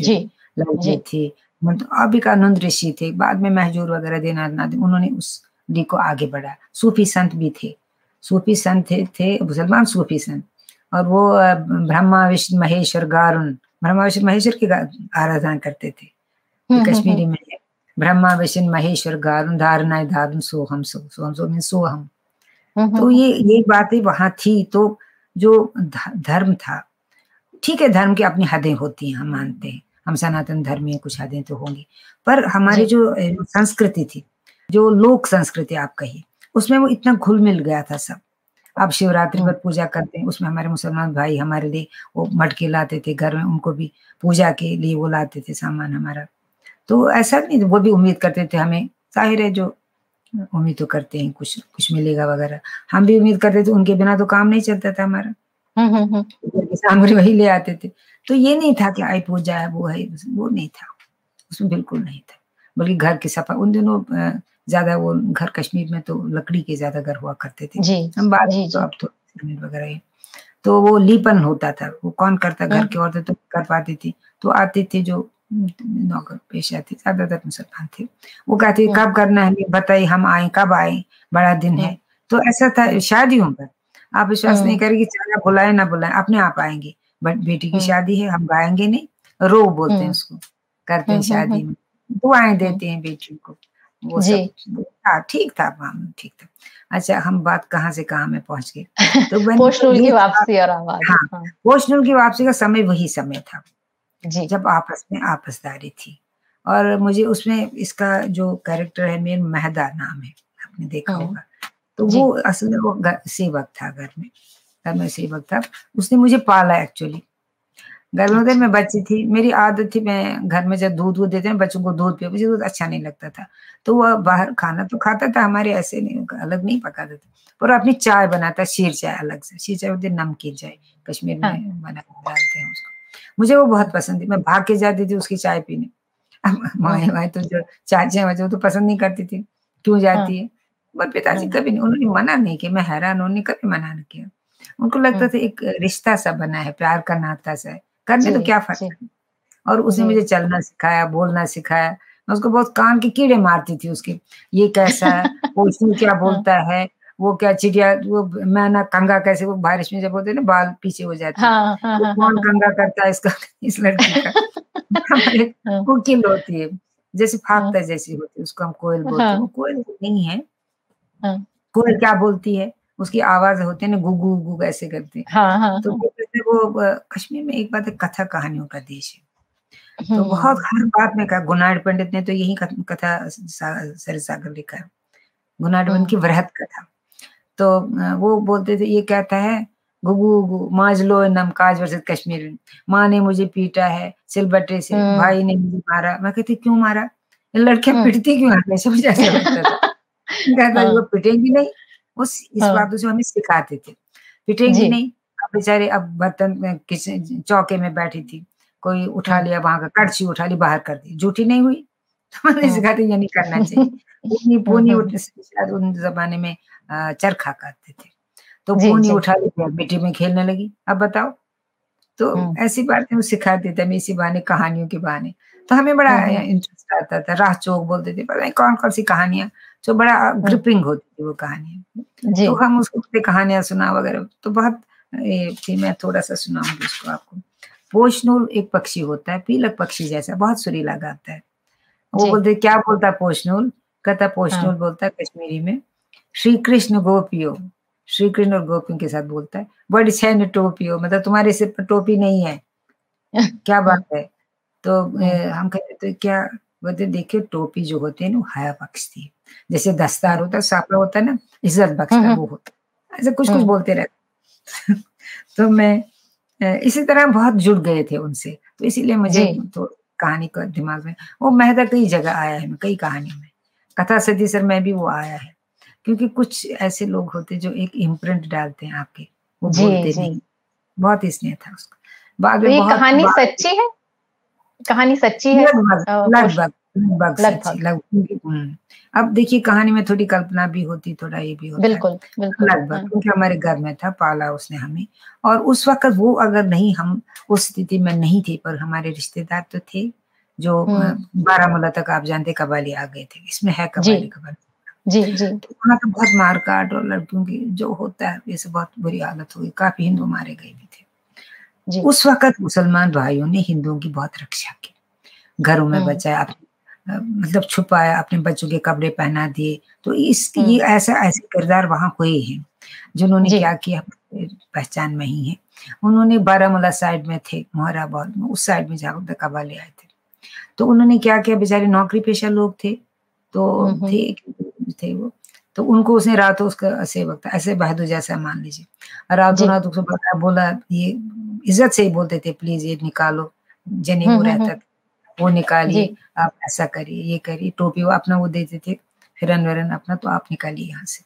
ललदत थी मतलब अबिकानंद ऋषि थे बाद में महजूर वगैरह देना नादि उन्होंने उस ली को आगे बढ़ाया। सूफी संत भी थे। सूफी संत थे, थे मुसलमान सूफी संत। और वो ब्रह्मा विष्णु महेश्वर गारुण ब्रह्मा विष्णु महेश्वर की आराधना करते थे। हम्म, हम्म, कश्मीरी में ब्रह्मा विष्णु महेश्वर गारुण धारणाय धारुण सोहम सो सोहम सो मीन सोहम। हम्म, तो हम्म, ये ये बातें वहाँ थी तो जो धर्म था ठीक है धर्म की अपनी हदें होती हैं हम मानते हैं। हम सनातन धर्म हैं कुछ हदें तो होंगी। पर हमारी जो। संस्कृति थी जो लोक संस्कृति आप कहिए उसमें वो इतना घुल मिल गया था सब। अब शिवरात्रि। पर पूजा करते हैं उसमें हमारे मुसलमान भाई हमारे लिए वो मटके लाते थे घर में उनको भी पूजा के लिए वो लाते थे सामान हमारा। तो ऐसा नहीं वो भी उम्मीद करते थे हमें ज़ाहिर है जो उम्मीद तो करते हैं कुछ कुछ मिलेगा वगैरह। हम भी उम्मीद करते थे उनके बिना तो काम नहीं चलता था हमारा। हम्म, हम्म, हम्म, सामग्री वही ले आते थे। तो ये नहीं था कि आई पूजा है वो है वो नहीं था। उसमें बिल्कुल नहीं था। बल्कि घर की सफ़ाई उन दिनों ज़्यादा वो घर कश्मीर में तो लकड़ी के ज़्यादा घर हुआ करते थे। जी हम बात जी तो अब तो सीमेंट वगैरह ही। तो वो लीपन होता था वो कौन करता घर हम्म। की औरतें तो कर पाती थी। तो आते थे जो नौकर पेशा थे ज़्यादातर मुसलमान थे। वो कहते हम्म। कब करना है? बताइए हम आए कब आए? बड़ा दिन है। तो ऐसा था शादियों पर। आप विश्वास नहीं। करेंगे चाहे बुलाए ना बुलाए अपने आप आएँगे। बट बेटी की। शादी है हम गाएँगे नहीं। रो बोलते हैं। उसको करते हैं शादी में। दुआएँ देते हैं बेटियों को। वो जी। सब हाँ ठीक था मामला ठीक था। अच्छा हम बात कहाँ से कहाँ में पहुँच गए? तो मैंने पोषणूल की वापसी और आवाज़ हाँ। हाँ, की वापसी का समय वही समय था। जी। जब आपस में आपसदारी थी। और मुझे उसमें इसका जो कैरेक्टर है मेर महदा नाम है। आपने देखा। होगा। तो वो असल में वो सेवक था घर में। घर में सेवक था। उसने मुझे पाला एक्चुअली घर में बच्ची थी मेरी आदत थी मैं घर में जब दूध वूध देते हैं बच्चों को दूध पिया मुझे दूध अच्छा नहीं लगता था। तो वह बाहर खाना तो खाता था हमारे ऐसे नहीं अलग नहीं पकाता था। पर अपनी चाय बनाता शीर चाय अलग से शीर चाय होती है नमकीन चाय कश्मीर में हाँ। बना डालते हैं उसको। मुझे वो बहुत पसंद थी मैं भाग के जाती थी उसकी चाय पीने। माए वाए तो जो चाचे वो तो पसंद नहीं करती थी क्यों जाती है? पर पिताजी हाँ। कभी नहीं उन्होंने मना नहीं किया मैं हैरान उन्होंने कभी मना नहीं किया। उनको लगता हाँ। था एक रिश्ता सा बना है प्यार का नाता सा है। करने तो क्या फ़र्क है? और उसने मुझे चलना सिखाया बोलना सिखाया। मैं उसको बहुत कान के कीड़े मारती थी उसके। ये कैसा है? वो उसमें क्या बोलता है? वो क्या चिड़िया वो मैना कंगा कैसे वो बारिश में जब होते हैं ना बाल पीछे हो जाते हैं। हाँ हाँ वो हाँ कौन कंगा करता है इसका? इस लड़की का। हाँ, कुकिल होती है। जैसे फाख्ता जैसी होती है उसको हम कोयल बोलते हैं। हाँ। वो कोयल नहीं है। हाँ। कोयल क्या बोलती है? उसकी आवाज़ होती है ना गुगु गुगु ऐसे करते हैं। हाँ हाँ तो हाँ, वो कश्मीर में एक बात है कथा कहानियों का देश है। तो हम्म, बहुत हर बात में कहा गुनाड पंडित ने तो यही कथा सर सागर लिखा है। गुनाड पंडित की वृहत कथा। तो वो बोलते थे ये कहता है गुगु गुगु माज लो नम काज वर्षित कश्मीर। माँ ने मुझे पीटा है सिलबट्टे से। हम्म। भाई ने मुझे मारा। मैं कहती क्यों मारा? लड़कियाँ हम्म। पिटती क्यों हैं? मुझे ऐसा लगता था। कहता। वो पिटेंगी नहीं। उस इस हाँ। बातों से हमें सिखाते थे पिटेंगी। नहीं अब बेचारे अब बर्तन किचन चौके में बैठी थी कोई उठा हम्म। लिया वहाँ का कड़छी उठा ली बाहर कर दी झूठी नहीं हुई तो मैंने हम्म। सिखाते ये नहीं करना चाहिए पूनी पूनी हम्म। शायद उन जमाने में चरखा करते थे तो पूनी उठा ली मिट्टी में खेलने लगी अब बताओ तो। ऐसी बातें वो सिखाते थे हमें इसी बहाने कहानियों के बहाने तो हमें बड़ा। इंटरेस्ट आता था राह चौक बोलते थे पता नहीं कौन कौन सी कहानियाँ जो बड़ा ग्रिपिंग होती थी वो कहानियाँ जी। तो हम उसको कहानियाँ सुना वगैरह तो बहुत थी मैं थोड़ा सा सुनाऊँगी उसको आपको। पोषनूल एक पक्षी होता है पीलक पक्षी जैसा बहुत सुरीला गाता है। वो बोलते क्या बोलता है पोषनूल कहता पोषनूल हाँ। बोलता है कश्मीरी में श्री कृष्ण गोपियो श्री कृष्ण और गोपियों के साथ बोलता है बड़ी छैन टोपियो मतलब तुम्हारे सिर पर टोपी नहीं है। क्या बात है? तो हम कहते थे क्या बोलते देखिए टोपी जो होती है ना हया बख्शती है। जैसे दस्तार होता है सापड़ा होता है ना इज़्ज़त बख्शता हम्म। वो होता है। ऐसे कुछ कुछ हम्म। बोलते रहते तो मैं इसी तरह बहुत जुड़ गए थे उनसे। तो इसीलिए मुझे तो कहानी का दिमाग में वो महदा कई जगह आया है कई कहानियों में। कथा सदी सर में भी वो आया है। क्योंकि कुछ ऐसे लोग होते जो एक इम्प्रिंट डालते हैं आपके वो बोलते। नहीं। बहुत स्नेह था उसका। बाद तो में कहानी सच्ची है? कहानी सच्ची है लगभग लगभग लगभग हम्म। अब देखिए कहानी में थोड़ी कल्पना भी होती थोड़ा ये भी होता बिल्कुल बिल्कुल। लगभग हाँ, क्योंकि हमारे घर में था पाला उसने हमें। और उस वक्त वो अगर नहीं हम उस स्थिति में नहीं थे पर हमारे रिश्तेदार तो थे जो हम्म। बारामूला तक आप जानते कबाली आ गए थे। इसमें है कबाली कबाली जी जी। तो वहाँ तो बहुत मार काट और लड़कियों की जो होता है ये सब बहुत बुरी हालत हुई काफ़ी हिंदू मारे गए उस वक्त मुसलमान भाइयों ने हिंदुओं की बहुत रक्षा की। घरों में हम्म। बचाया अपने मतलब छुपाया अपने बच्चों के कपड़े पहना दिए। तो इस हम्म। ये ऐसा ऐसे किरदार वहाँ हुए हैं जिन्होंने क्या किया पहचान में ही है। उन्होंने बारामूला साइड में थे मोहराबाद में उस साइड में तक कबाले आए थे। तो उन्होंने क्या किया बेचारे नौकरी पेशा लोग थे तो हम्म। थे थे वो। तो उनको उसने रातों उसका सेवक था ऐसे बहादुर जैसा मान लीजिए। रातों रात उसको बोला ये इज़्ज़त से ही बोलते थे प्लीज़ ये निकालो जने हम्म, वो हम्म, रहता था। वो निकालिए आप ऐसा करिए ये करिए टोपी वो अपना वो देते थे फिरन वरन अपना तो आप निकालिए यहाँ से।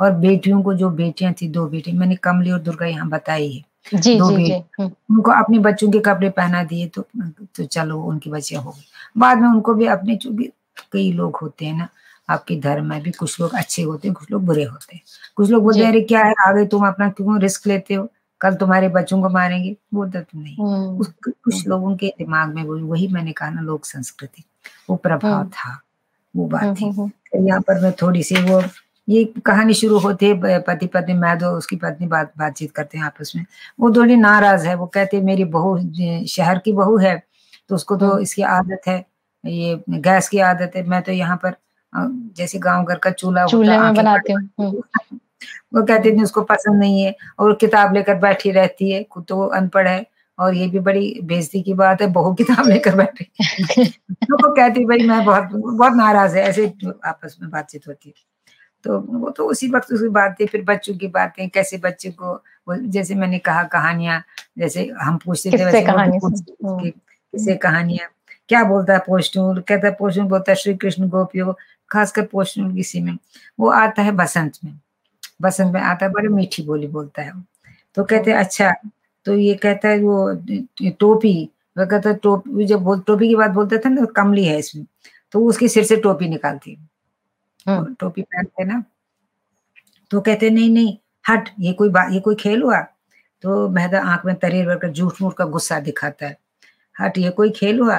और बेटियों को जो बेटियाँ थी दो बेटी मैंने कमली और दुर्गा यहाँ बताई है। जी दो जी जी हम्म, उनको अपने बच्चों के कपड़े पहना दिए तो तो चलो उनकी बच्चियाँ हो गई। बाद में उनको भी अपने चूँकि कई लोग होते हैं ना आपके धर्म में भी कुछ लोग अच्छे होते हैं कुछ लोग बुरे होते हैं। कुछ लोग बोलते हैं अरे क्या है आगे तुम अपना क्यों रिस्क लेते हो? कल तुम्हारे बच्चों को मारेंगे बोलता तुम नहीं। हम्म, उस कुछ लोगों के दिमाग में वही वही मैंने कहा ना लोक संस्कृति। वो प्रभाव हम्म। था वो हम्म, बात थी। हम्म, हम्म, तो यहाँ पर मैं थोड़ी सी वो ये कहानी शुरू होती है पति पत्नी मैं तो उसकी पत्नी बात बातचीत करते हैं आपस में। वो थोड़ी नाराज़ है वो कहते हैं, मेरी बहू शहर की बहू है तो उसको तो हम्म। इसकी आदत है ये गैस की आदत है। मैं तो यहाँ पर जैसे गाँव घर का चूल्हा चूल्हे में बनाती हूँ। हम्म, वो कहते थे उसको पसंद नहीं है और किताब लेकर बैठी रहती है खुद तो अनपढ़ है और ये भी बड़ी बेजती की बात है बहू किताब लेकर बैठी तो वो कहती भाई मैं बहुत बहुत नाराज़ है। ऐसे आपस में बातचीत होती है। तो वो तो उसी वक्त उसकी बातें फिर बच्चों की बातें कैसे बच्चे को वो जैसे मैंने कहा कहानियाँ जैसे हम पूछते थे वैसे हम्म। कि किससे कहानियाँ क्या बोलता है पोस्टूल कहता है पोस्टूल बोलता है श्री कृष्ण गोपियों खासकर पोस्टूल किसी में। वो आता है बसंत में। बसंत में आता है बड़ी मीठी बोली बोलता है तो कहते अच्छा। तो ये कहता है वो टोपी। वह कहता टोपी जब बोल टोपी की बात बोलते थे ना कमली है इसमें। तो उसके सिर से टोपी निकालती है। हम्म, टोपी पहनते ना। तो कहते नहीं नहीं हट ये कोई बात ये कोई खेल हुआ? तो मेहदा आँख में तरीर भर कर झूठ मूठ का गुस्सा दिखाता है। हट ये कोई खेल हुआ?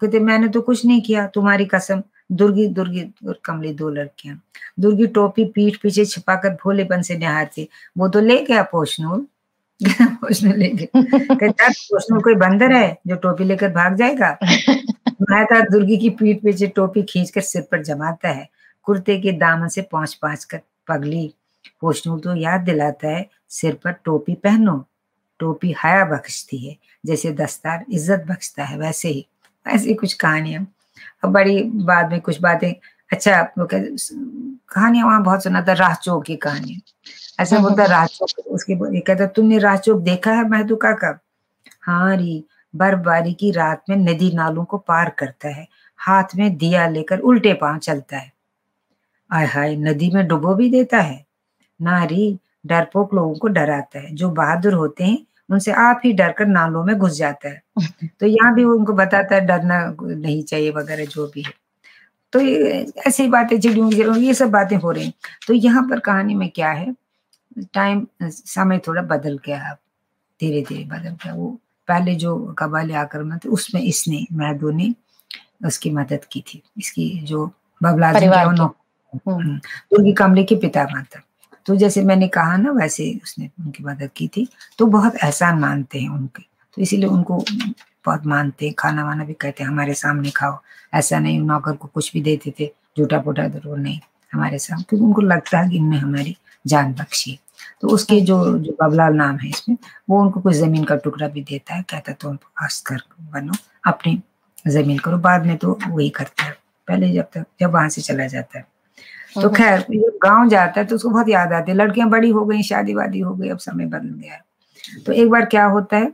कहते मैंने तो कुछ नहीं किया तुम्हारी कसम। दुर्गी दुर्गी और कमली दो लड़कियाँ। दुर्गी टोपी पीठ पीछे छिपाकर भोलेपन से निहारती। वो तो ले गया पोषनूल पोषनूल ले गया। कहता पोषनूल कोई बंदर है जो टोपी लेकर भाग जाएगा? मेहता दुर्गी की पीठ पीछे टोपी खींचकर सिर पर जमाता है। कुर्ते के दामन से पहुँच पहुँच कर पगली। पोषणू तो याद दिलाता है सिर पर टोपी पहनो। टोपी हया बख्शती है। जैसे दस्तार इज़्ज़त बख्शता है वैसे ही। ऐसी कुछ कहानियाँ। अब बड़ी बाद में कुछ बातें अच्छा कहानियाँ वहाँ बहुत सुना था राह चौक की कहानी। ऐसा हम्म, बोलता हम्म। राह चौक उसके ये कहता तुमने राह चौक देखा है महदू काका? हाँ री बर्फबारी की रात में नदी नालों को पार करता है हाथ में दिया लेकर उल्टे पाँव चलता है। आय हाय नदी में डुबो भी देता है। नारी डरपोक लोगों को डराता है जो बहादुर होते हैं उनसे आप ही डर कर नालों में घुस जाता है। तो यहाँ भी वो उनको बताता है डरना नहीं चाहिए वगैरह जो भी है। तो ऐसी बातें चिड़ियों की ये सब बातें हो रही तो यहाँ पर कहानी में क्या है? टाइम समय थोड़ा बदल गया अब। धीरे धीरे बदल गया। वो पहले जो कबाली आक्रमण थे उसमें इसने महदू ने उसकी मदद की थी। इसकी जो बबला। हम्म, तो उनकी कमले के पिता माता। तो जैसे मैंने कहा ना, वैसे उसने उनकी मदद की थी। तो बहुत एहसान मानते हैं उनके। तो इसीलिए उनको बहुत मानते हैं। खाना वाना भी कहते हैं, हमारे सामने खाओ। ऐसा नहीं नौकर को कुछ भी देते थे झूठा पोटा ज़रूर नहीं, हमारे सामने। क्योंकि उनको लगता है कि इनने हमारी जान बख्शी। तो उसके जो जो बबलाल नाम है इसमें, वो उनको कुछ ज़मीन का टुकड़ा भी देता है। कहता तुम अस्कर बनो, अपनी ज़मीन करो। बाद में तो वही करता है। पहले जब तक, जब वहाँ से चला जाता है। तो हम्म, खैर जब गाँव जाता है तो उसको बहुत याद आती है। लड़कियाँ बड़ी हो गई शादी वादी हो गई अब समय बदल गया है। तो एक बार क्या होता है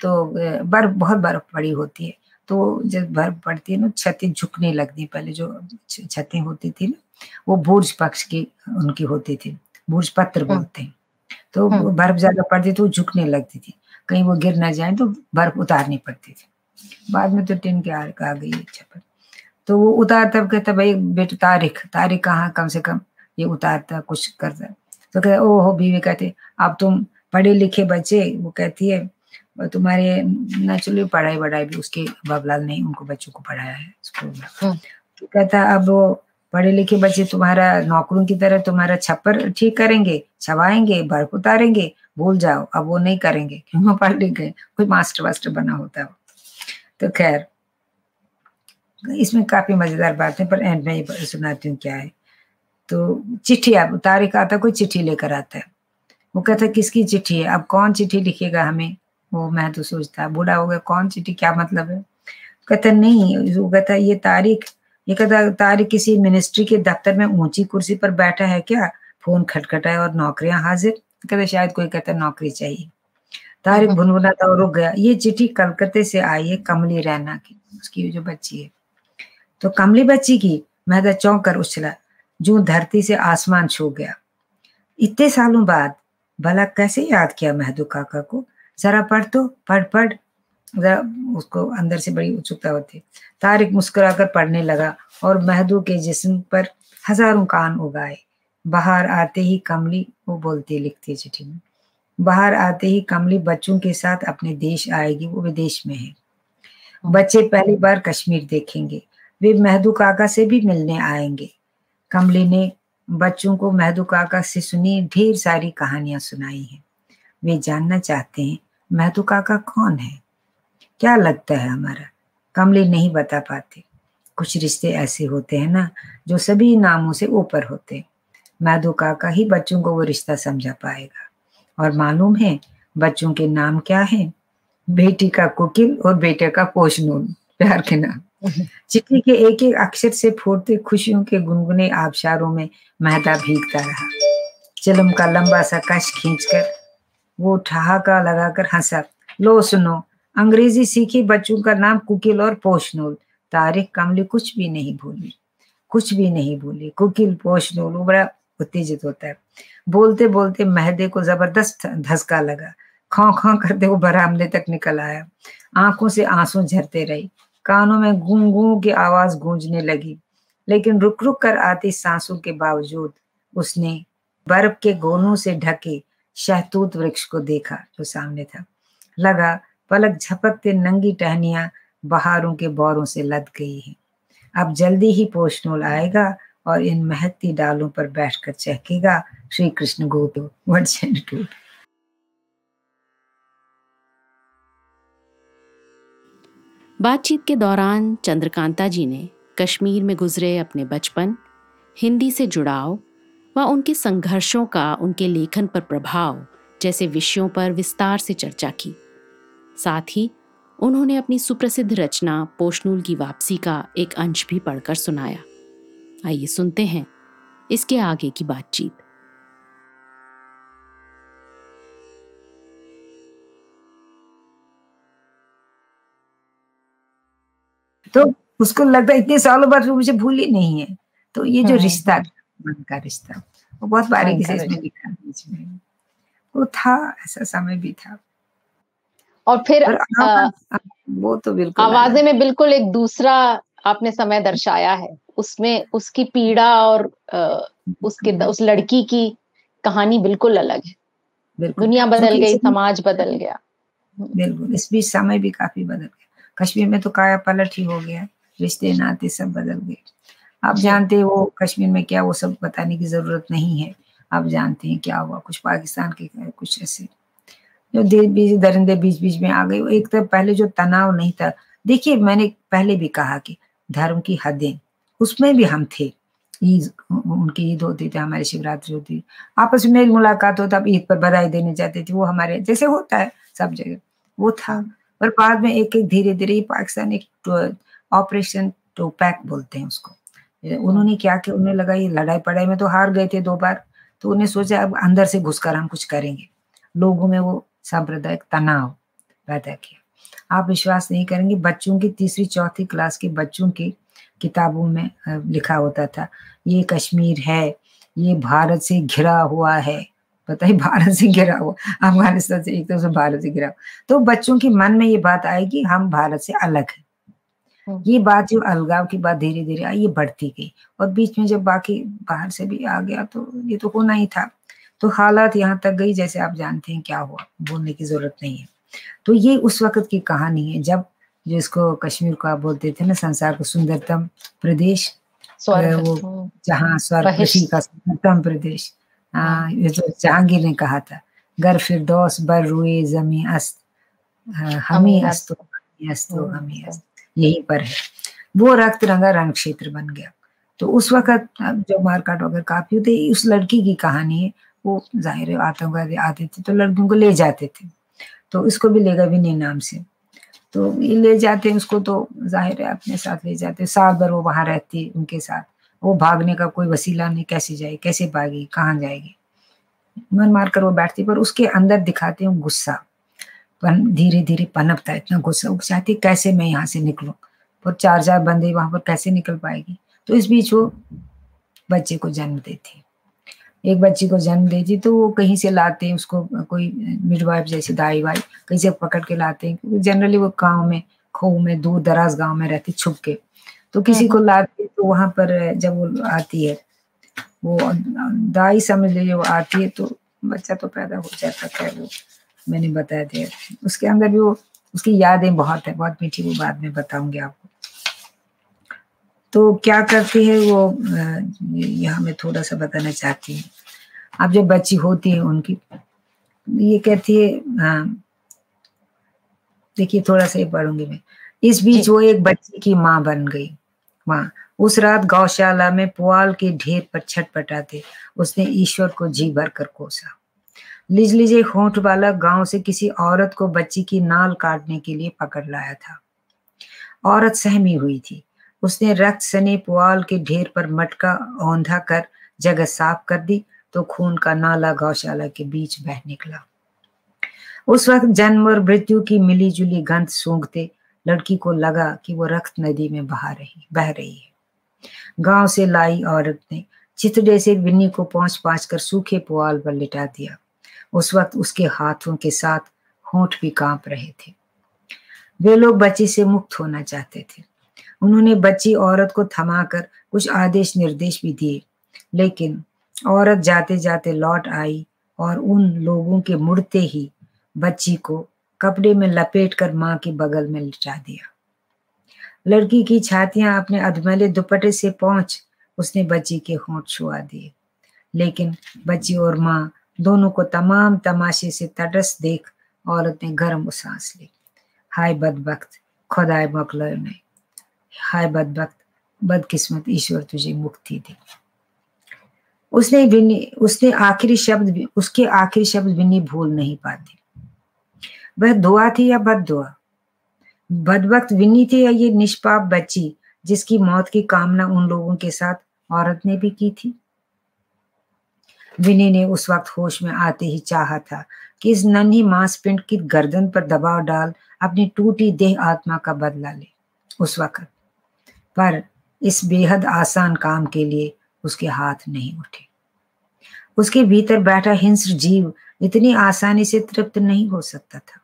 तो बर्फ़ बहुत बर्फ़ पड़ी होती है। तो जब बर्फ़ पड़ती है ना छतें झुकने लगती हैं। पहले जो छतें होती थी ना वो बुर्ज पक्ष की उनकी होती थी। बुर्ज पत्र हम्म। बोलते हैं। तो हम्म। बर्फ़ ज़्यादा पड़ती तो झुकने लगती थी। कहीं वो गिर ना जाए तो बर्फ़ उतारनी पड़ती थी। बाद में तो टिन के आ आ गई है छप्पर तो वो उतार तब कहता भाई बेटा तारिक तारिक कहाँ कम से कम ये उतारता कुछ करता तो कहता ओ हो बीवी कहते अब तुम पढ़े लिखे बच्चे वो कहती है तुम्हारे नेचुरली पढ़ाई वढ़ाई भी उसके बाबलाल ने उनको बच्चों को पढ़ाया है स्कूल में। हम्म। तो कहता अब वो पढ़े लिखे बच्चे तुम्हारा नौकरों की तरह तुम्हारा छप्पर ठीक करेंगे छवाएँगे बर्फ़ उतारेंगे भूल जाओ अब वो नहीं करेंगे क्यों पढ़ लिख गए कोई मास्टर वास्टर बना होता है तो खैर इसमें काफ़ी मज़ेदार बात है पर एंड में ये सुनाती हूँ क्या है। तो चिट्ठी अब तारिक आता कोई चिट्ठी लेकर आता है। वो कहता है, किसकी चिट्ठी है? अब कौन चिट्ठी लिखेगा हमें? वो मैं तो सोचता है बूढ़ा हो गया कौन चिट्ठी क्या मतलब है? कहता है, नहीं वो कहता है, ये तारिक ये कहता तारिक किसी मिनिस्ट्री के दफ्तर में ऊँची कुर्सी पर बैठा है क्या? फ़ोन खटखटाए और नौकरियाँ हाजिर? कहता शायद कोई कहता नौकरी चाहिए। तारिक हम्म। भुनभुनाता और रुक गया। ये चिट्ठी कलकत्ते से आई है कमली रैना की उसकी जो बच्ची है। तो कमली बच्ची की मैं तो चौंक कर उछला, जो धरती से आसमान छू गया। इतने सालों बाद भला कैसे याद किया महदू काका को? जरा पढ़ तो पढ़ पढ़। जरा उसको अंदर से बड़ी उत्सुकता होती। तारिक मुस्कुराकर पढ़ने लगा और महदू के जिस्म पर हज़ारों कान उगाए। बाहर आते ही कमली वो बोलती लिखती है चिट्ठी में, बाहर आते ही कमली बच्चों के साथ अपने देश आएगी, वो विदेश में है। बच्चे पहली बार कश्मीर देखेंगे। वे महदू काका से भी मिलने आएँगे। कमली ने बच्चों को महदू काका से सुनी ढेर सारी कहानियाँ सुनाई हैं। वे जानना चाहते हैं, महदू काका कौन है? क्या लगता है हमारा? कमली नहीं बता पाते। कुछ रिश्ते ऐसे होते हैं ना, जो सभी नामों से ऊपर होते हैं। महदू काका ही बच्चों को वो रिश्ता समझा पाएगा। और मालूम है, बच्चों के नाम क्या है? बेटी का कुकिल और बेटे का पोषनून। प्यार के नाम। चिट्ठी के एक एक अक्षर से फोड़ते खुशियों के गुनगुने आबशारों में महता भीगता रहा। चिलम का लंबा सा कश खींचकर वो ठहाका लगाकर हंसा, लो सुनो, अंग्रेज़ी सीखी बच्चों का नाम कुकिल और पोषनूल तारिक कमली कुछ भी नहीं भूली, कुछ भी नहीं भूली। कुकिल, पोशनोल वो बड़ा उत्तेजित होता है। बोलते बोलते महदे को ज़बरदस्त धसका लगा। खौ खौ करते वो बरामदे तक निकल आया। आँखों से आँसू झरते रही। कानों में गूं गूं की आवाज़ गूंजने लगी, लेकिन रुक रुक कर आती सांसों के बावजूद उसने बर्फ़ के गोलों से ढके शहतूत वृक्ष को देखा जो सामने था। लगा, पलक झपकते नंगी टहनिया बहारों के बौरों से लद गई है। अब जल्दी ही पोषनोल आएगा और इन महकती डालों पर बैठकर चहकेगा श्री कृष्ण गोटो वट बातचीत के दौरान चंद्रकांता जी ने कश्मीर में गुजरे अपने बचपन, हिंदी से जुड़ाव व उनके संघर्षों का उनके लेखन पर प्रभाव जैसे विषयों पर विस्तार से चर्चा की। साथ ही उन्होंने अपनी सुप्रसिद्ध रचना पोषनूल की वापसी का एक अंश भी पढ़कर सुनाया। आइए सुनते हैं इसके आगे की बातचीत। तो उसको लगता है इतने सालों बाद वो मुझे भूल ही नहीं है। तो ये जो हाँ, रिश्ता। मन का रिश्ता वो बहुत बारीकी से इसमें लिखा है बीच में। वो था ऐसा समय भी था। और फिर और अ, आवाज़ वो तो बिल्कुल आवाज़ें में बिल्कुल एक दूसरा आपने समय दर्शाया है। उसमें उसकी पीड़ा और उसके उस लड़की की कहानी बिल्कुल अलग है। बिल्कुल। दुनिया बदल गई समाज बदल गया। बिल्कुल इस बीच समय भी काफ़ी बदल गया। कश्मीर में तो काया पलट ही हो गया, रिश्ते, नाते सब बदल गए। आप जानते हैं वो कश्मीर में क्या वो सब बताने की ज़रूरत नहीं है। आप जानते हैं क्या हुआ, कुछ पाकिस्तान के, कुछ ऐसे। जो बीच दरिंदे बीच बीच में आ गए। एक तो पहले जो तनाव नहीं था, देखिए मैंने पहले भी कहा कि धर्म की हदें, उसमें भी हम थे। ईद, उनकी ईद होती थी, हमारी शिवरात्रि होती थी। आपस में मुलाकात होता अब ईद पर बधाई देने जाते थे, वो हमारे, जैसे होता है सब जगह। वो था। पर बाद में एक एक धीरे धीरे पाकिस्तान एक ऑपरेशन टोपैक बोलते हैं उसको। उन्होंने क्या किया? उन्हें लगा ये लड़ाई पड़ाई में तो हार गए थे दो बार तो उन्हें सोचा अब अंदर से घुसकर हम कुछ करेंगे। लोगों में वो सांप्रदायिक तनाव पैदा किया। आप विश्वास नहीं करेंगे, बच्चों की तीसरी, चौथी क्लास के बच्चों की किताबों में लिखा होता था, ये कश्मीर है, ये भारत से घिरा हुआ है। पता ही भारत से घिरा हुआ अफ़गानिस्तान से एक तरफ़ से भारत से घिरा हुआ। तो बच्चों के मन में ये बात आएगी हम भारत से अलग है। हम्म। ये बात जो अलगाव की बात धीरे धीरे आई ये बढ़ती गई। और बीच में जब बाकी बाहर से भी आ गया तो ये तो होना ही था। तो हालात यहाँ तक गई जैसे आप जानते हैं क्या हुआ बोलने की ज़रूरत नहीं है। तो ये उस वक्त की कहानी है जब जो इसको कश्मीर को आप बोलते थे ना संसार का सुंदरतम प्रदेश वो हम्म, जहाँ स्वर्ग का सुंदरतम प्रदेश। हाँ जहांगीर ने कहा था गर फिरदौस बर रुए जमी अस्त हाँ, हमी अस्तो हमी अस्तो हमी अस्त। यहीं पर है। वो रक्त रंगा रण क्षेत्र बन गया। तो उस वक्त जो मारकाट वगैरह काफ़ी होते उस लड़की की कहानी है। वो ज़ाहिर है आतंकवादी आते थे तो लड़कियों को ले जाते थे। तो इसको भी लेगा भी नहीं नाम से। तो ये ले जाते हैं उसको तो ज़ाहिर है अपने साथ ले जाते हैं। साल भर वो वहाँ रहती है उनके साथ। वो भागने का कोई वसीला नहीं, कैसे जाए कैसे भागी कहाँ जाएगी। मन मार कर वो बैठती, पर उसके अंदर दिखाते हैं गुस्सा। पन धीरे धीरे पनपता है, इतना गुस्सा, वो चाहती कैसे मैं यहाँ से निकलूं? पर चार चार बंदे वहाँ पर कैसे निकल पाएगी? तो इस बीच वो बच्चे को जन्म देती एक बच्ची को जन्म देती तो वो कहीं से लाते उसको कोई मिडवाइफ जैसे दाई वाई कहीं से पकड़ के लाते हैं। क्योंकि जनरली वो गाँव में खो में दूर दराज गाँव में रहती, छुप के। तो किसी को लाते तो वहाँ पर जब वो आती है वो दाई समझ लीजिए वो आती है तो बच्चा तो पैदा हो जाता है वो मैंने बताया था उसके अंदर भी वो उसकी यादें बहुत है बहुत मीठी वो बाद में बताऊँगी आपको। तो क्या करती है वो यहाँ मैं थोड़ा सा बताना चाहती हूँ। अब जब बच्ची होती है उनकी ये कहती है हाँ देखिए थोड़ा सा ये पढ़ूँगी मैं। इस बीच वो एक बच्ची की माँ बन गई। माँ उस रात गौशाला में पुआल के ढेर पर छटपटाते उसने ईश्वर को जी भर कर कोसा। लिज लिजे होंठ वाला गाँव से किसी औरत को बच्ची की नाल काटने के लिए पकड़ लाया था। औरत सहमी हुई थी। उसने रक्त सने पुआल के ढेर पर मटका औंधा कर जगह साफ़ कर दी तो खून का नाला गौशाला के बीच बह निकला। उस वक्त जन्म और मृत्यु की मिली जुली गंध सूंघते लड़की को लगा कि वो रक्त नदी में बहा रही, बह रही है। गाँव से लाई औरत ने चितड़े से बिन्नी को पहुँच पाँच कर सूखे पुआल पर लिटा दिया। उस वक्त उसके हाथों के साथ होंठ भी काँप रहे थे। वे लोग बच्ची से मुक्त होना चाहते थे। उन्होंने बच्ची औरत को थमाकर कुछ आदेश निर्देश भी दिए। लेकिन औरत जाते जाते लौट आई और उन लोगों के मुड़ते ही बच्ची को कपड़े में लपेट कर माँ के बगल में लिटा दिया। लड़की की छातियाँ अपने अधमले दुपट्टे से पहुँच उसने बच्ची के होंठ छुआ दिए। लेकिन बच्ची और माँ दोनों को तमाम तमाशे से तटस देख औरत ने गर्म सांस ली। हाय बदबख्त, खुदाए मकल ने। हाय बदबख्त, बदकिस्मत ईश्वर तुझे मुक्ति दी। उसने विन्नी उसने आखिरी शब्द उसके आखिरी शब्द विन्नी भूल नहीं पाती। वह दुआ थी या बद दुआ? बदबख्त विन्नी थी या ये निष्पाप बच्ची, जिसकी मौत की कामना उन लोगों के साथ औरत ने भी की थी? विनी ने उस वक्त होश में आते ही चाहा था कि इस नन्ही मांसपिंड की गर्दन पर दबाव डाल अपनी टूटी देह आत्मा का बदला ले। उस वक्त। पर इस बेहद आसान काम के लिए उसके हाथ नहीं उठे। उसके भीतर बैठा हिंस्र जीव इतनी आसानी से तृप्त नहीं हो सकता था।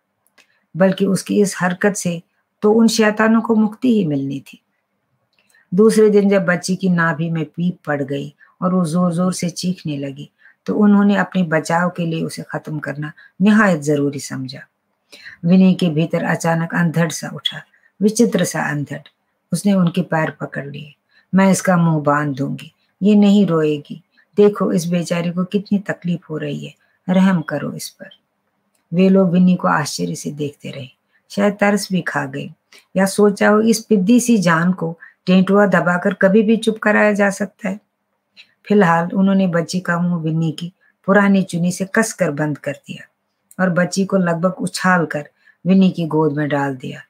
बल्कि उसकी इस हरकत से तो उन शैतानों को मुक्ति ही मिलनी थी। दूसरे दिन जब बच्ची की नाभि में पीप पड़ गई और वो ज़ोर ज़ोर से चीखने लगी तो उन्होंने अपने बचाव के लिए उसे खत्म करना निहायत ज़रूरी समझा। विनय के भीतर अचानक अंधड़ सा उठा, विचित्र सा अंधड़। उसने उनके पैर पकड़ लिए। मैं इसका मुँह बाँध दूँगी, ये नहीं रोएगी। देखो इस बेचारे को कितनी तकलीफ़ हो रही है, रहम करो इस पर। वे लोग विन्नी को आश्चर्य से देखते रहे। शायद तरस भी खा गए। या सोचा हो इस पिद्दी सी जान को टेंटुआ दबाकर कभी भी चुप कराया जा सकता है। फ़िलहाल उन्होंने बच्ची का मुँह विन्नी की पुरानी चुनी से कसकर बंद कर दिया और बच्ची को लगभग उछाल कर विन्नी की गोद में डाल दिया।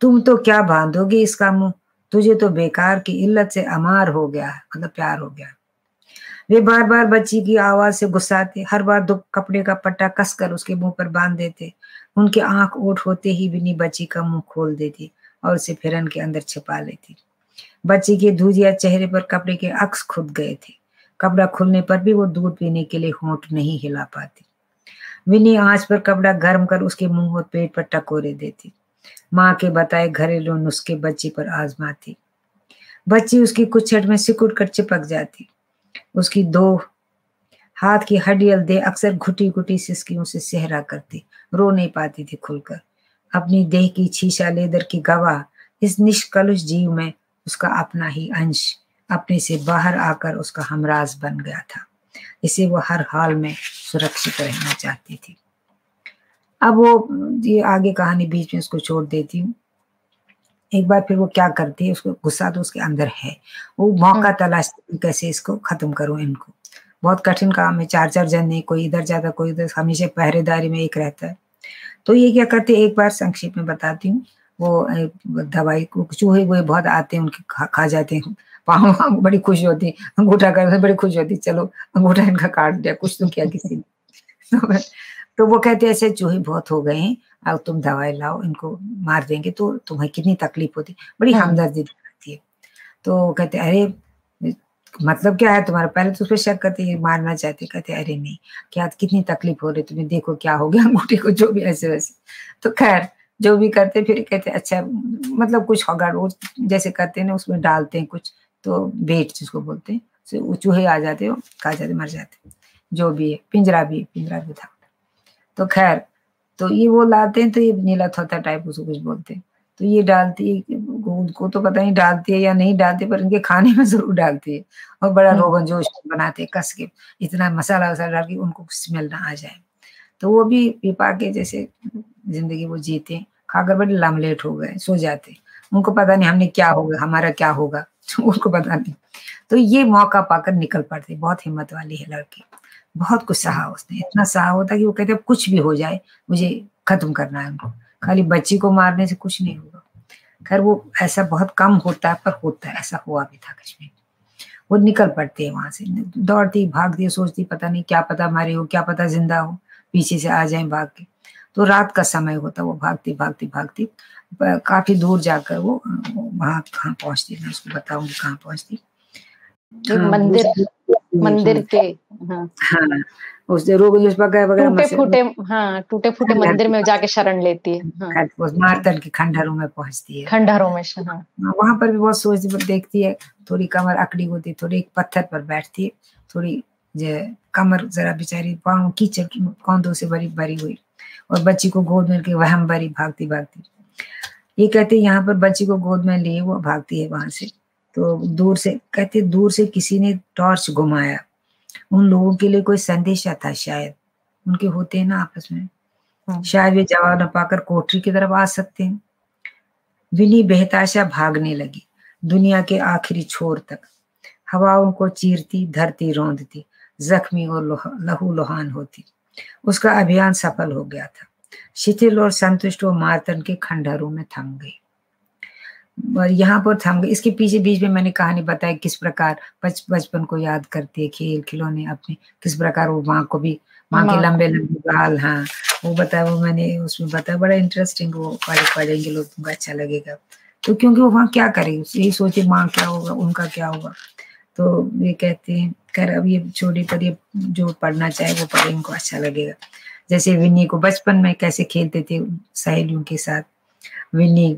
तुम तो क्या बांधोगे इसका मुँह? तुझे तो बेकार की इल्लत से अमार हो गया मतलब प्यार हो गया वे बार बार बच्ची की आवाज़ से गुस्साते, हर बार दो कपड़े का पट्टा कसकर उसके मुँह पर बाँध देते। उनके आँख ओट होते ही बिनी बच्ची का मुँह खोल देती और उसे फिरन के अंदर छिपा लेती। बच्ची के दूधिया चेहरे पर कपड़े के अक्स खुद गए थे। कपड़ा खुलने पर भी वो दूध पीने के लिए होंठ नहीं हिला पाती। विनी आँच पर कपड़ा गर्म कर उसके मुँह और पेट पर टकोरे देती। माँ के बताए घरेलू नुस्खे बच्ची पर आजमाती। बच्ची उसकी कुछट में सिकुड़ कर चिपक जाती। उसकी दो हाथ की हड्डियल दे अक्सर घुटी घुटी सिसकियों से सेहरा करती, रो नहीं पाती थी खुलकर। अपनी देह की छीशा लेदर की गवाह, इस निष्कलुष जीव में उसका अपना ही अंश, अपने से बाहर आकर उसका हमराज बन गया था। इसे वो हर हाल में सुरक्षित रहना चाहती थी। अब वो, ये आगे कहानी बीच में उसको छोड़ देती हूँ। एक बार फिर वो क्या करती है उसको गुस्सा तो उसके अंदर है। वो मौका हम्म। तलाशती कैसे इसको खत्म करूँ इनको? बहुत कठिन काम है चार चार जन नहीं कोई इधर जाता कोई उधर हमेशा पहरेदारी में एक रहता है। तो ये क्या करते एक बार संक्षेप में बताती हूँ। वो दवाई को चूहे वूहे बहुत आते हैं उनके खा, खा जाते हैं। पाँव बड़ी खुश होती अंगूठा कर बड़ी खुश होती चलो अंगूठा इनका काट दिया कुछ तो किया किसी ने। तो, तो वो कहते ऐसे चूहे बहुत हो गए हैं अब तुम दवाई लाओ इनको मार देंगे तो तुम्हें कितनी तकलीफ़ होती बड़ी हाँ। हमदर्दी दिखाती है। तो कहते अरे मतलब क्या है तुम्हारा? पहले तो उस पर शक करते मारना चाहते कहते अरे नहीं क्या कितनी तकलीफ़ हो रही तुम्हें? देखो क्या हो गया अंगूठी को जो भी ऐसे वैसे। तो खैर जो भी करते फिर कहते अच्छा मतलब कुछ होगा रोज जैसे करते हैं ना उसमें डालते हैं कुछ तो बेट जिसको बोलते हैं वो चूहे आ जाते हो खा जाते मर जाते जो भी है पिंजरा भी पिंजरा भी था। तो खैर तो ये वो लाते हैं तो ये नीला थोता टाइप उसको कुछ बोलते हैं। तो ये डालती है को तो पता नहीं डालती है या नहीं डालती पर इनके खाने में ज़रूर डालती है। और बड़ा हम्म। रोगन जोश बनाते हैं कस के इतना मसाला वसाला डाल के उनको स्मेल ना आ जाए। तो वो भी पिपा के जैसे ज़िंदगी वो जीते खाकर बड़े लमलेट हो गए सो जाते उनको पता नहीं हमने क्या होगा हमारा क्या होगा उनको पता नहीं। तो ये मौका पाकर निकल पड़ते बहुत हिम्मत वाली है लड़की। बहुत कुछ सहा उसने। इतना सहा होता कि वो कहते कुछ भी हो जाए, मुझे खत्म करना है उनको। खाली बच्ची को मारने से कुछ नहीं होगा। खैर, वो ऐसा बहुत कम होता है, पर होता है। ऐसा हुआ भी था कश्मीर वो निकल पड़ते हैं वहाँ से। दौड़ती, भागती सोचती, पता नहीं क्या पता मारे हो, क्या पता ज़िंदा हो, पीछे से आ जाए भाग के। तो रात का समय होता, वो भागती भागती भागती। काफ़ी दूर जाकर वो, वहाँ कहाँ पहुँचती, मैं उसको बताऊँगी कहाँ पहुँचती। मंदिर मंदिर के हाँ, हाँ उस रोग वगैरह टूटे फूटे हाँ टूटे फूटे मंदिर में जाके शरण लेती है हाँ। मारतन के खंडहरों में पहुँचती है। खंडहरों में हाँ।, हाँ वहाँ पर भी बहुत सोच देखती है थोड़ी कमर अकड़ी होती है थोड़ी एक पत्थर पर बैठती है थोड़ी जो कमर जरा बेचारी पाँव कीचड़ कौंदों से भरी भरी हुई और बच्ची को गोद में वहम भरी भागती भागती ये कहते यहाँ पर बच्ची को गोद में लिए वो भागती है वहाँ से। तो दूर से कहते दूर से किसी ने टॉर्च घुमाया। उन लोगों के लिए कोई संदेशा था शायद। उनके होते हैं ना आपस में। हाँ। शायद वे जवाब न पाकर कोठरी की तरफ़ आ सकते हैं। विनी बेहताशा भागने लगी। दुनिया के आखिरी छोर तक। हवा उनको चीरती धरती रौंदती। जख्मी और लहू लोहान होती। उसका अभियान सफल हो गया था। शिथिल और संतुष्ट वो मारतन के खंडहरों में थम गई। यहाँ पर थम गए इसके पीछे बीच में मैंने कहानी बताई किस प्रकार बच बचपन को याद करते है खेल खिलौने अपने किस प्रकार वो माँ को भी माँ के लंबे लंबे बाल हाँ वो बताया वो मैंने उसमें बताया बड़ा इंटरेस्टिंग वो पढ़े पढ़ेंगे लोग तुमको अच्छा लगेगा। तो क्योंकि वो वहाँ क्या करेगी यही सोचे माँ क्या होगा उनका क्या होगा। तो ये कहते हैं कर अब ये छोटी पर ये जो पढ़ना चाहे वो पढ़े उनको अच्छा लगेगा। जैसे विन्नी को बचपन में कैसे खेलते थे सहेलियों के साथ विन्नी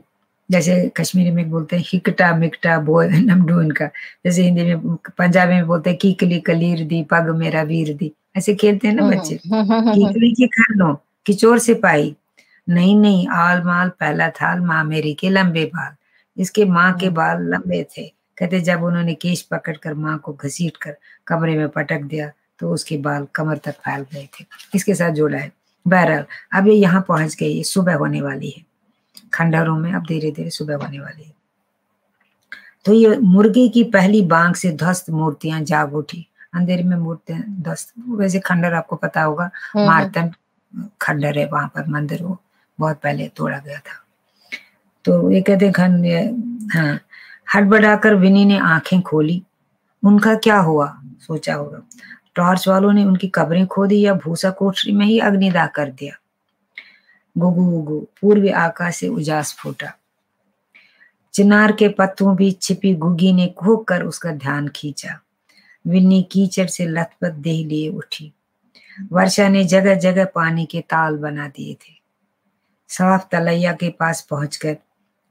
जैसे कश्मीरी में बोलते हैं हिकटा मिकटा बोय नमडू इनका जैसे हिंदी में पंजाबी में बोलते हैं कीकली कलीर दी पग मेरा वीर दी। ऐसे खेलते हैं ना बच्चे। कीकली की लो किचोर से पाई नहीं नहीं आल माल पहला थाल माँ मेरी के लंबे बाल। इसके माँ के बाल लंबे थे। कहते जब उन्होंने केश पकड़कर माँ को घसीट कर कमरे में पटक दिया तो उसके बाल कमर तक फैल गए थे। इसके साथ जोड़ा है। बहरहाल अब ये यहाँ पहुँच गई सुबह होने वाली है। खंडहरों में अब धीरे धीरे सुबह होने वाली है। तो ये मुर्गे की पहली बांग से ध्वस्त मूर्तियाँ जाग उठी। अंधेरे में मूर्तियाँ ध्वस्त। वैसे खंडर आपको पता होगा मारतन खंडर है वहाँ पर मंदिर वो बहुत पहले तोड़ा गया था। तो ये कहते खंड हाँ हड़बड़ाकर विनी ने आँखें खोली। उनका क्या हुआ? सोचा होगा। टॉर्च वालों ने उनकी कब्रें खोदी या भूसा कोठरी में ही अग्निदाह कर दिया। गुगु गुगु। पूर्वी आकाश से उजास फूटा। चिनार के पत्तों भी छिपी गुगी ने घोक कर उसका ध्यान खींचा। विन्नी कीचड़ से लथपथ देह लिए उठी। वर्षा ने जगह जगह पानी के ताल बना दिए थे। साफ़ तलैया के पास पहुंचकर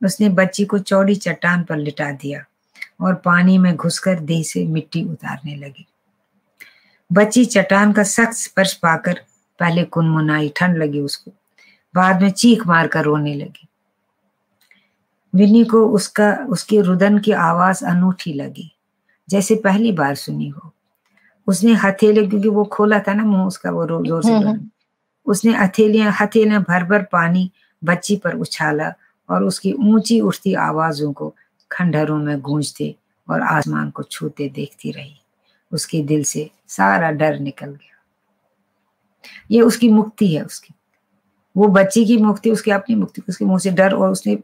उसने बच्ची को चौड़ी चट्टान पर लिटा दिया और पानी में घुसकर देह से मिट्टी उतारने लगी। बच्ची चट्टान का सख्त स्पर्श पाकर पहले कुनमुनाई ठंड लगी उसको। बाद में चीख मार कर रोने लगी। विनी को उसका उसके रुदन की आवाज़ अनूठी लगी जैसे पहली बार सुनी हो। उसने हथेले क्योंकि वो खोला था ना मुँह उसका वो ज़ोर से उसने हथेलियाँ हथेलियाँ भर भर पानी बच्ची पर उछाला और उसकी ऊँची उठती आवाजों को खंडहरों में गूंजते और आसमान को छूते देखती रही। उसके दिल से सारा डर निकल गया। ये उसकी मुक्ति है उसकी। वो बच्ची की मुक्ति उसकी अपनी मुक्ति उसके मुँह से डर और उसने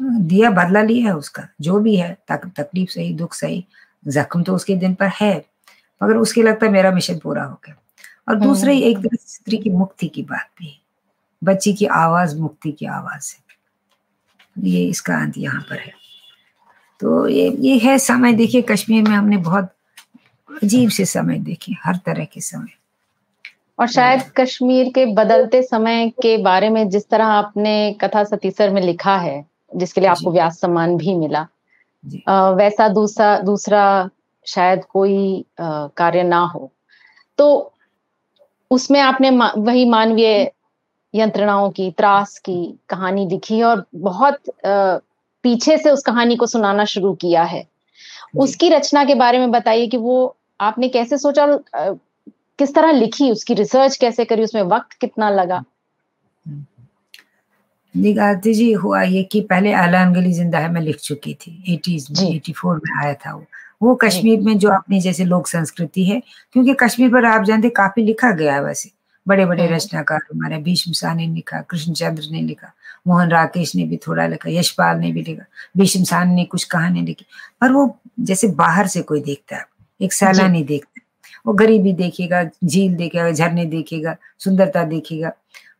दिया बदला लिया है उसका जो भी है तक, तकलीफ़ सही दुख सही जख्म तो उसके दिन पर है मगर उसके लगता है मेरा मिशन पूरा हो गया। और दूसरे एक तरह स्त्री की मुक्ति की बात भी है बच्ची की आवाज़ मुक्ति की आवाज़ है ये इसका अंत यहाँ पर है। तो ये ये है समय देखिए कश्मीर में हमने बहुत अजीब से समय देखे हर तरह के समय। और शायद कश्मीर के बदलते समय के बारे में जिस तरह आपने कथा सतीसर में लिखा है जिसके लिए आपको व्यास सम्मान भी मिला आ, वैसा दूसरा दूसरा शायद कोई कार्य ना हो। तो उसमें आपने मा, वही मानवीय यंत्रणाओं की त्रास की कहानी लिखी और बहुत आ, पीछे से उस कहानी को सुनाना शुरू किया है। उसकी रचना के बारे में बताइए कि वो आपने कैसे सोचा किस तरह लिखी उसकी रिसर्च कैसे करी उसमें वक्त कितना लगा? निगारती जी हुआ ये कि पहले आलान गली ज़िंदा है मैं लिख चुकी थी। एटीज में एटी फोर में आया था वो। वो कश्मीर में जो अपनी जैसे लोक संस्कृति है क्योंकि कश्मीर पर आप जानते काफ़ी लिखा गया है वैसे। बड़े बड़े हम्म। रचनाकार हमारे भीष्म शाह ने लिखा कृष्णचंद्र ने लिखा मोहन राकेश ने भी थोड़ा लिखा यशपाल ने भी लिखा भीष्म शाह ने कुछ कहानी लिखी। पर वो जैसे बाहर से कोई देखता है एक सैलानी देखता है। वो गरीबी देखेगा झील देखेगा झरने देखेगा सुंदरता देखेगा।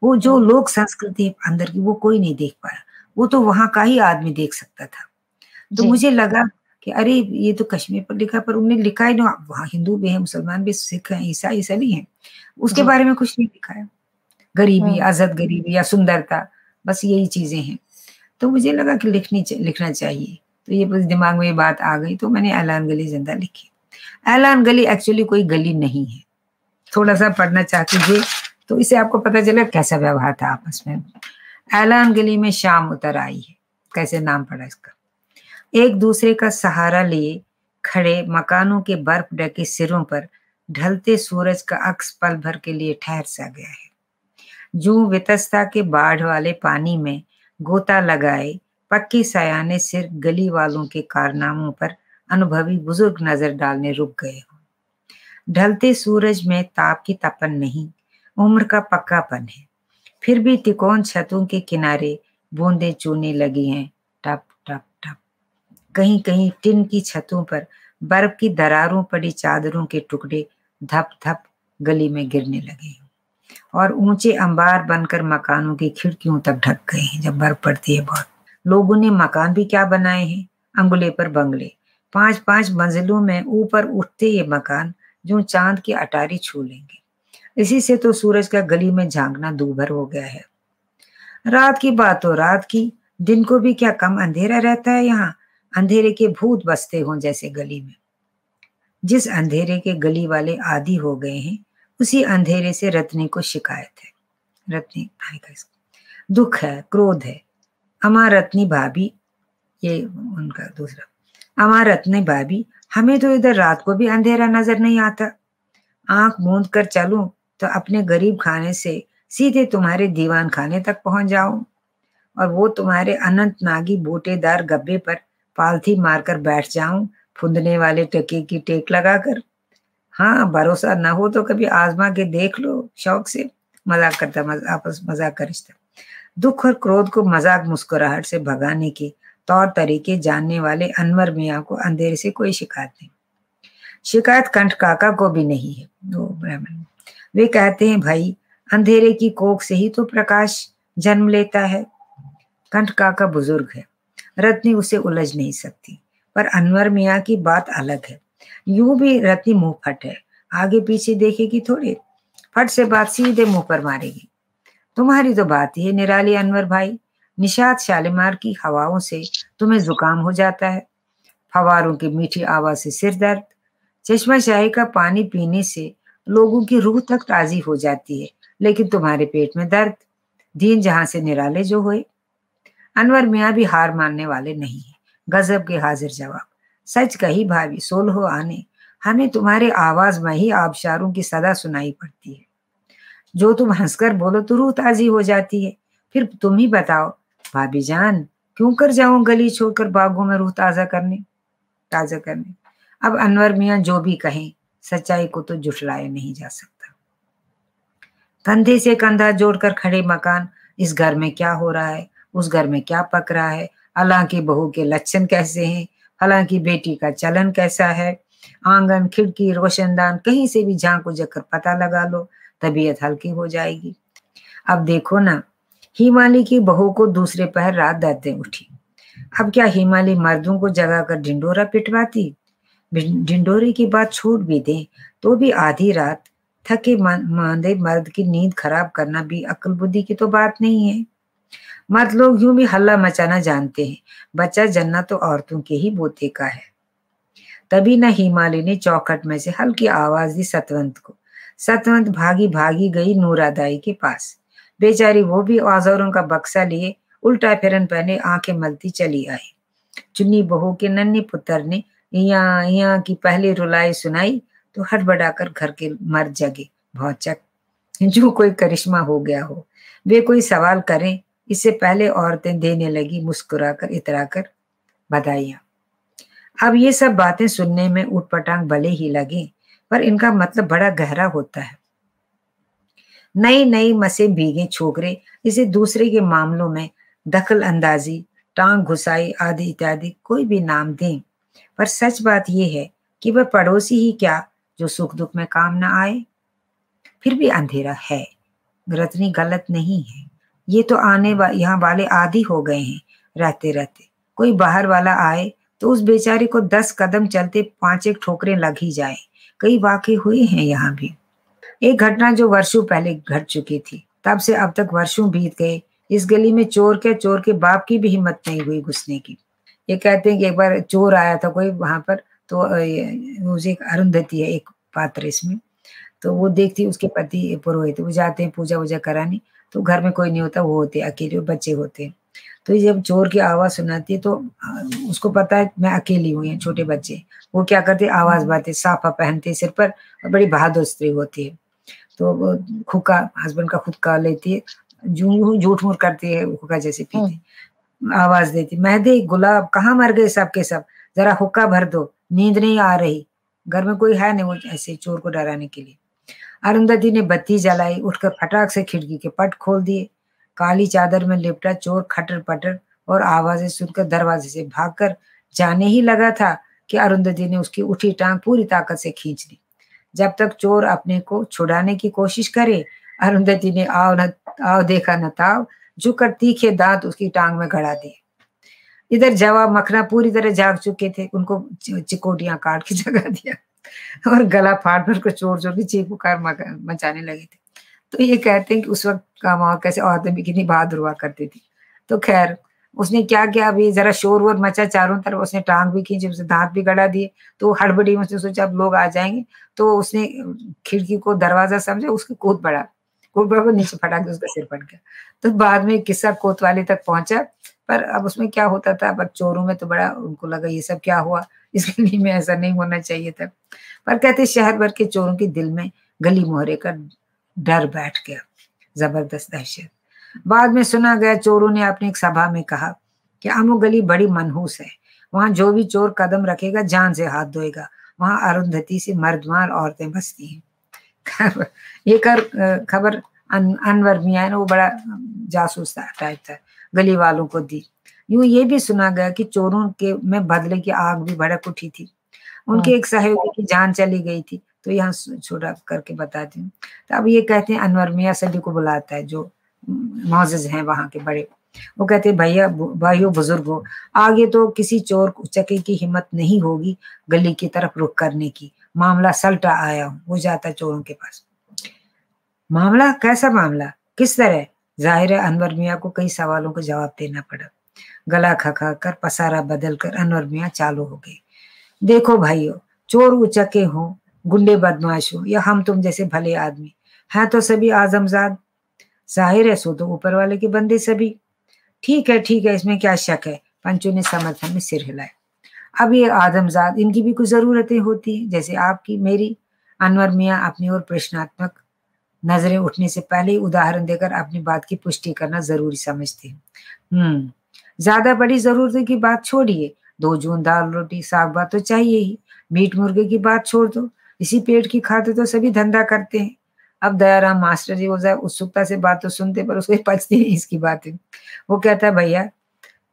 वो जो। लोक संस्कृति अंदर की वो कोई नहीं देख पाया। वो तो वहाँ का ही आदमी देख सकता था। तो मुझे लगा कि अरे ये तो कश्मीर पर लिखा पर उन्हें लिखा है ना वहाँ हिंदू भी है मुसलमान भी सिख है ईसाई सभी हैं। उसके। बारे में कुछ नहीं लिखा है। गरीबी हाँ। आज़ाद गरीबी या सुंदरता बस यही चीज़ें हैं। तो मुझे लगा कि लिखनी लिखना चाहिए। तो ये बस दिमाग में ये बात आ गई तो मैंने ऐलान गली ज़िंदा लिखी। ऐलान गली एक्चुअली कोई गली नहीं है। थोड़ा सा पढ़ना चाहती थी तो इसे आपको पता चला कैसा व्यवहार था आपस में। ऐलान गली में शाम उतर आई है। कैसे नाम पड़ा इसका? एक दूसरे का सहारा लिए खड़े मकानों के बर्फ़ ढके सिरों पर ढलते सूरज का अक्स पल भर के लिए ठहर सा गया है। जू वितस्ता के बाढ़ वाले पानी में गोता लगाए पक्की सयाने सिर गली वालों के कारनामों पर अनुभवी बुज़ुर्ग नज़र डालने रुक गए हो। ढलते सूरज में ताप की तपन नहीं, उम्र का पक्कापन है। फिर भी तिकोन छतों के किनारे बूंदे चूने लगी हैं, टप टप टप। कहीं कहीं टिन की छतों पर बर्फ़ की दरारों पड़ी चादरों के टुकड़े धप धप गली में गिरने लगे और ऊँचे अंबार बनकर मकानों की खिड़कियों तक ढक गए हैं जब बर्फ़ पड़ती है बहुत। लोगों ने मकान भी क्या बनाए हैं? अंगुले पर बंगले। पाँच पाँच मंजिलों में ऊपर उठते ये मकान जो चाँद की अटारी छू लेंगे। इसी से तो सूरज का गली में झांकना दूभर हो गया है। रात की बात हो रात की, दिन को भी क्या कम अंधेरा रहता है यहाँ? अंधेरे के भूत बसते हों जैसे गली में। जिस अंधेरे के गली वाले आदि हो गए हैं, उसी अंधेरे से रत्नी को शिकायत है। रत्नी दुख है, क्रोध है। अमा रत्नी भाभी, ये उनका दूसरा अमा रत्नी भाभी हमें तो इधर रात को भी अंधेरा नज़र नहीं आता। आँख मूंद कर चलूँ तो अपने गरीब खाने से सीधे तुम्हारे दीवान खाने तक पहुँच जाऊँ। और वो तुम्हारे अनंत नागी बोटेदार गब्बे पर पालथी मारकर बैठ जाऊँ फुंदने वाले टके की टेक लगाकर। हाँ भरोसा ना हो तो कभी आजमा के देख लो शौक से। मज़ाक करता मज़ा, आपस मज़ाक कर रिश्ता दुख और क्रोध को मज़ाक मुस्कुराहट से भगाने के तौर तरीके जानने वाले अनवर मियाँ को अंधेरे से कोई शिकायत नहीं। शिकायत कंठ काका को भी नहीं है, वो ब्राह्मण। वे कहते हैं, भाई, अंधेरे की कोख से ही तो प्रकाश जन्म लेता है। कंठ काका बुज़ुर्ग है। रत्नी उसे उलझ नहीं सकती, पर अनवर मियाँ की बात अलग है। यूँ भी रत्नी मुँह फट है। आगे पीछे देखेगी थोड़े, फट से बात सीधे मुँह पर मारेगी। तुम्हारी तो बात ही है निराली अनवर भाई। निषाद शालीमार की हवाओं से तुम्हें जुकाम हो जाता है। फवारों की मीठी आवाज़ से सिर दर्द, चश्मा शाही का पानी पीने से लोगों की रूह तक ताजी हो जाती है, लेकिन तुम्हारे पेट में दर्द, दीन जहाँ से निराले जो हुए। अनवर मियाँ भी हार मानने वाले नहीं है। गजब के हाजिर जवाब। सच कही भाभी, सोल हो आने। हमें तुम्हारे आवाज़ में ही आबशारों की सदा सुनाई पड़ती है। जो तुम हंसकर बोलो तो रूह ताजी हो जाती है। फिर तुम ही बताओ भाभी जान, क्यों कर जाऊँ गली छोड़कर बागों में रूह ताज़ा करने? ताज़ा करने। अब अनवर मियाँ जो भी कहें, सच्चाई को तो जुटलाया नहीं जा सकता। कंधे से कंधा जोड़कर खड़े मकान, इस घर में क्या हो रहा है? उस घर में क्या पक रहा है? अल्लाह की बहू के लक्षण कैसे हैं? हालाँकि बेटी का चलन कैसा है? आँगन, खिड़की, रोशनदान, कहीं से भी झाँक उजक कर पता लगा लो, तबीयत हल्की हो जाएगी। अब देखो ना हिमालय की बहू को दूसरे पहर रात दर्दें उठी। अब क्या हिमालय मर्दों को जगा कर ढिंडोरा पिटवाती? ढिंडोरे की बात छूट भी दे तो भी आधी रात थके मांदे मर्द की नींद खराब करना भी अक्ल बुद्धि की तो बात नहीं है। मर्द लोग यूँ भी हल्ला मचाना जानते हैं। बच्चा जन्ना तो औरतों के ही बोते का है। तभी न हिमालय ने चौखट में से हल्की आवाज़ दी सतवंत को। सतवंत भागी भागी गई नूरादाई के पास। बेचारी वो भी औजारों का बक्सा लिए, उल्टा फिरन पहने आँखें मलती चली आई। चुन्नी बहू के नन्हे पुत्र ने यहाँ यहाँ की पहली रुलाई सुनाई तो हटबड़ाकर घर के मर जगे। भौचक जो कोई करिश्मा हो गया हो। वे कोई सवाल करें, इससे पहले औरतें देने लगी, मुस्कुराकर, इतराकर, बधाइया। अब ये सब बातें सुनने में उठपटांग भले ही लगे, पर इनका मतलब बड़ा गहरा होता है। नई नई मसे भीगे छोकरे इसे दूसरे के मामलों में दखल अंदाजी टांग घुसाई आदि इत्यादि कोई भी नाम दें। पर सच बात यह है कि वह पड़ोसी ही क्या जो सुख दुख में काम ना आए? फिर भी अंधेरा है। रतनी गलत नहीं है। ये तो आने वा, यहाँ वाले आदि हो गए हैं रहते रहते। कोई बाहर वाला आए तो उस बेचारे को दस कदम चलते पाँच एक ठोकरे लग ही जाए। कई वाकई हुए हैं यहाँ भी। एक घटना जो वर्षों पहले घट चुकी थी। तब से अब तक वर्षों बीत गए। इस गली में चोर के चोर के बाप की भी हिम्मत नहीं हुई घुसने की। ये कहते हैं कि एक बार चोर आया था कोई वहाँ पर तो मुझे एक अरुंधति है एक पात्र इसमें। तो वो देखती उसके पति पुरोहित वो जाते हैं पूजा वूजा कराने तो घर में कोई नहीं होता वो होते अकेले बच्चे होते हैं। तो जब चोर की आवाज़ सुनाती है तो उसको पता है मैं अकेली हूँ ये छोटे बच्चे। वो क्या करते आवाज़ हम्म। बाते साफा पहनते सिर पर और बड़ी बहादुर स्त्री होती है। तो वो खुक्का हस्बैंड का खुद का लेती है। जू झूठ मूठ करती है हुक्का जैसे पीते। हम्म। आवाज़ देती मैं दे गुलाब कहाँ मर गए सबके सब? जरा हुक्का भर दो नींद नहीं आ रही। घर में कोई है नहीं वो ऐसे चोर को डराने के लिए। अरुंधति ने बत्ती जलाई उठकर फटाक से खिड़की के पट खोल दिए। काली चादर में लिपटा चोर खटर पटर और आवाज़ें सुनकर दरवाजे से भागकर जाने ही लगा था कि अरुंधति ने उसकी उठी टांग पूरी ताकत से खींच ली। जब तक चोर अपने को छुड़ाने की कोशिश करे, अरुंधति ने आओ न, आओ देखा न ताव झुकर तीखे दांत उसकी टांग में गड़ा दिए। इधर जवाब मखना पूरी तरह जाग चुके थे, उनको चिकोटियाँ काट के जगा दिया। और गला फाड़ कर चोर चोर की चीख पुकार मचाने लगे थे। तो ये कहते हैं कि उस वक्त का माहौल कैसे औरतें भी कितनी बहादुर हुआ करती थी। तो खैर उसने क्या किया अभी जरा शोर वोर मचा चारों तरफ़, उसने टांग भी खींची, उसने दांत भी गड़ा दिए तो हड़बड़ी में उसने सोचा अब लोग आ जाएँगे तो उसने खिड़की को दरवाज़ा समझा, उसके कूद पड़ा कूद पड़ा नीचे फटा के उसका सिर फट गया। तो बाद में किस्सा कोतवाली तक पहुँचा, पर अब उसमें क्या होता था पर चोरों में तो बड़ा उनको लगा ये सब क्या हुआ, इसके लिए में ऐसा नहीं होना चाहिए था। पर कहते शहर भर के चोरों के दिल में गली मोहरे का डर बैठ गया, ज़बरदस्त दहशत। बाद में सुना गया चोरों ने अपनी एक सभा में कहा कि अमु गली बड़ी मनहूस है। वहाँ जो भी चोर कदम रखेगा जान से हाथ धोएगा। वहाँ अरुंधति से मर्दमार औरतें बसती हैं। ये कर खबर अन, अनवर मियाँ वो बड़ा जासूस था टाइप था गली वालों को दी। यूँ ये भी सुना गया कि चोरों के में बदले की आग भी भड़क उठी थी। उनके हाँ। एक सहयोगी की जान चली गई थी तो यहाँ छोटा करके बताती हूँ। तो अब ये कहते हैं अनवर मियाँ सभी को बुलाता है जो मोजिज हैं वहाँ के बड़े। वो कहते भैया भाइयों, बुजुर्गो, आगे तो किसी चोर चके की हिम्मत नहीं होगी गली की तरफ़ रुख करने की। मामला सल्टा आया हूँ, वो जाता चोरों के पास। मामला? कैसा मामला? किस तरह? ज़ाहिर है, अनवर मियाँ को कई सवालों का जवाब देना पड़ा। गला खखा कर पसारा बदल कर अनवर मियाँ चालू हो गए देखो भाइयों, चोर उचके हो, गुंडे बदमाश हो, या हम तुम जैसे भले आदमी। हैं तो सभी आजमजाद ज़ाहिर है, सो तो ऊपर वाले के बंदे सभी ठीक है ठीक है, इसमें क्या शक है? पंचों ने समर्थन में सिर हिलाया अब ये आदमजाद, इनकी भी कुछ जरूरतें होती हैं, जैसे आपकी, मेरी। अनवर मियाँ अपनी ओर प्रश्नात्मक नज़रें उठने से पहले ही उदाहरण देकर अपनी बात की पुष्टि करना ज़रूरी समझते हैं। हम्म ज़्यादा बड़ी ज़रूरत की बात छोड़िए। दो जून दाल रोटी साग बात तो चाहिए ही। मीट मुर्गे की बात छोड़ दो। इसी पेट की खाते तो सभी धंधा करते हैं। अब दयाराम मास्टर जी, वो उत्सुकता से बात तो सुनते, पर उसको पचती नहीं इसकी बात। है वो कहता है भैया,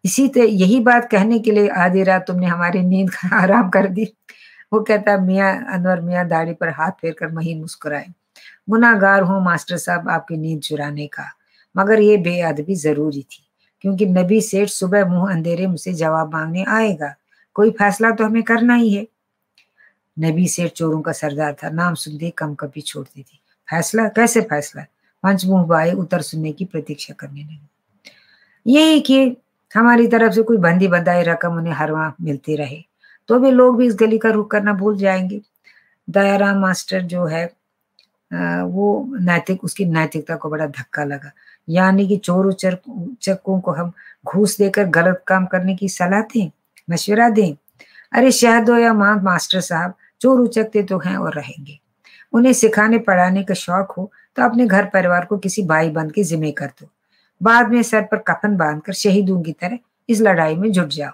इसी तरह, यही बात कहने के लिए आधी रात तुमने हमारी नींद आराम कर दी। वो कहता, मियाँ अनवर, मियाँ दाढ़ी पर हाथ फेर कर महीन मुस्कुराए। गुनागार हूँ मास्टर साहब आपकी नींद चुराने का। मगर ये बेअदबी ज़रूरी थी, क्योंकि नबी सेठ सुबह मुँह अंधेरे मुझसे जवाब मांगने आएगा। कोई फैसला तो हमें करना ही है। नबी सेठ चोरों का सरदार था। नाम सुनते कम कभी छोड़ती थी फैसला, कैसे फैसला पंचमुख बाई उत्तर सुनने की प्रतीक्षा करने लगे। यही कि हमारी तरफ़ से कोई बंदी बंदाई रकम उन्हें हर वहाँ मिलती रहे तो भी लोग भी इस गली का रुख करना भूल जाएँगे। दयाराम मास्टर जो है वो नैतिक, उसकी नैतिकता को बड़ा धक्का लगा। यानी कि चोर चक्कों को हम घूस देकर गलत काम करने की सलाह दें, मशवरा दें। अरे शहदो या माँ, मास्टर साहब, चोर उचकते तो हैं और रहेंगे। उन्हें सिखाने, पढ़ाने का शौक हो तो अपने घर परिवार को किसी भाई बंद के जिम्मे कर दो। बाद में सर पर कफन बांधकर शहीदों की तरह इस लड़ाई में जुट जाओ।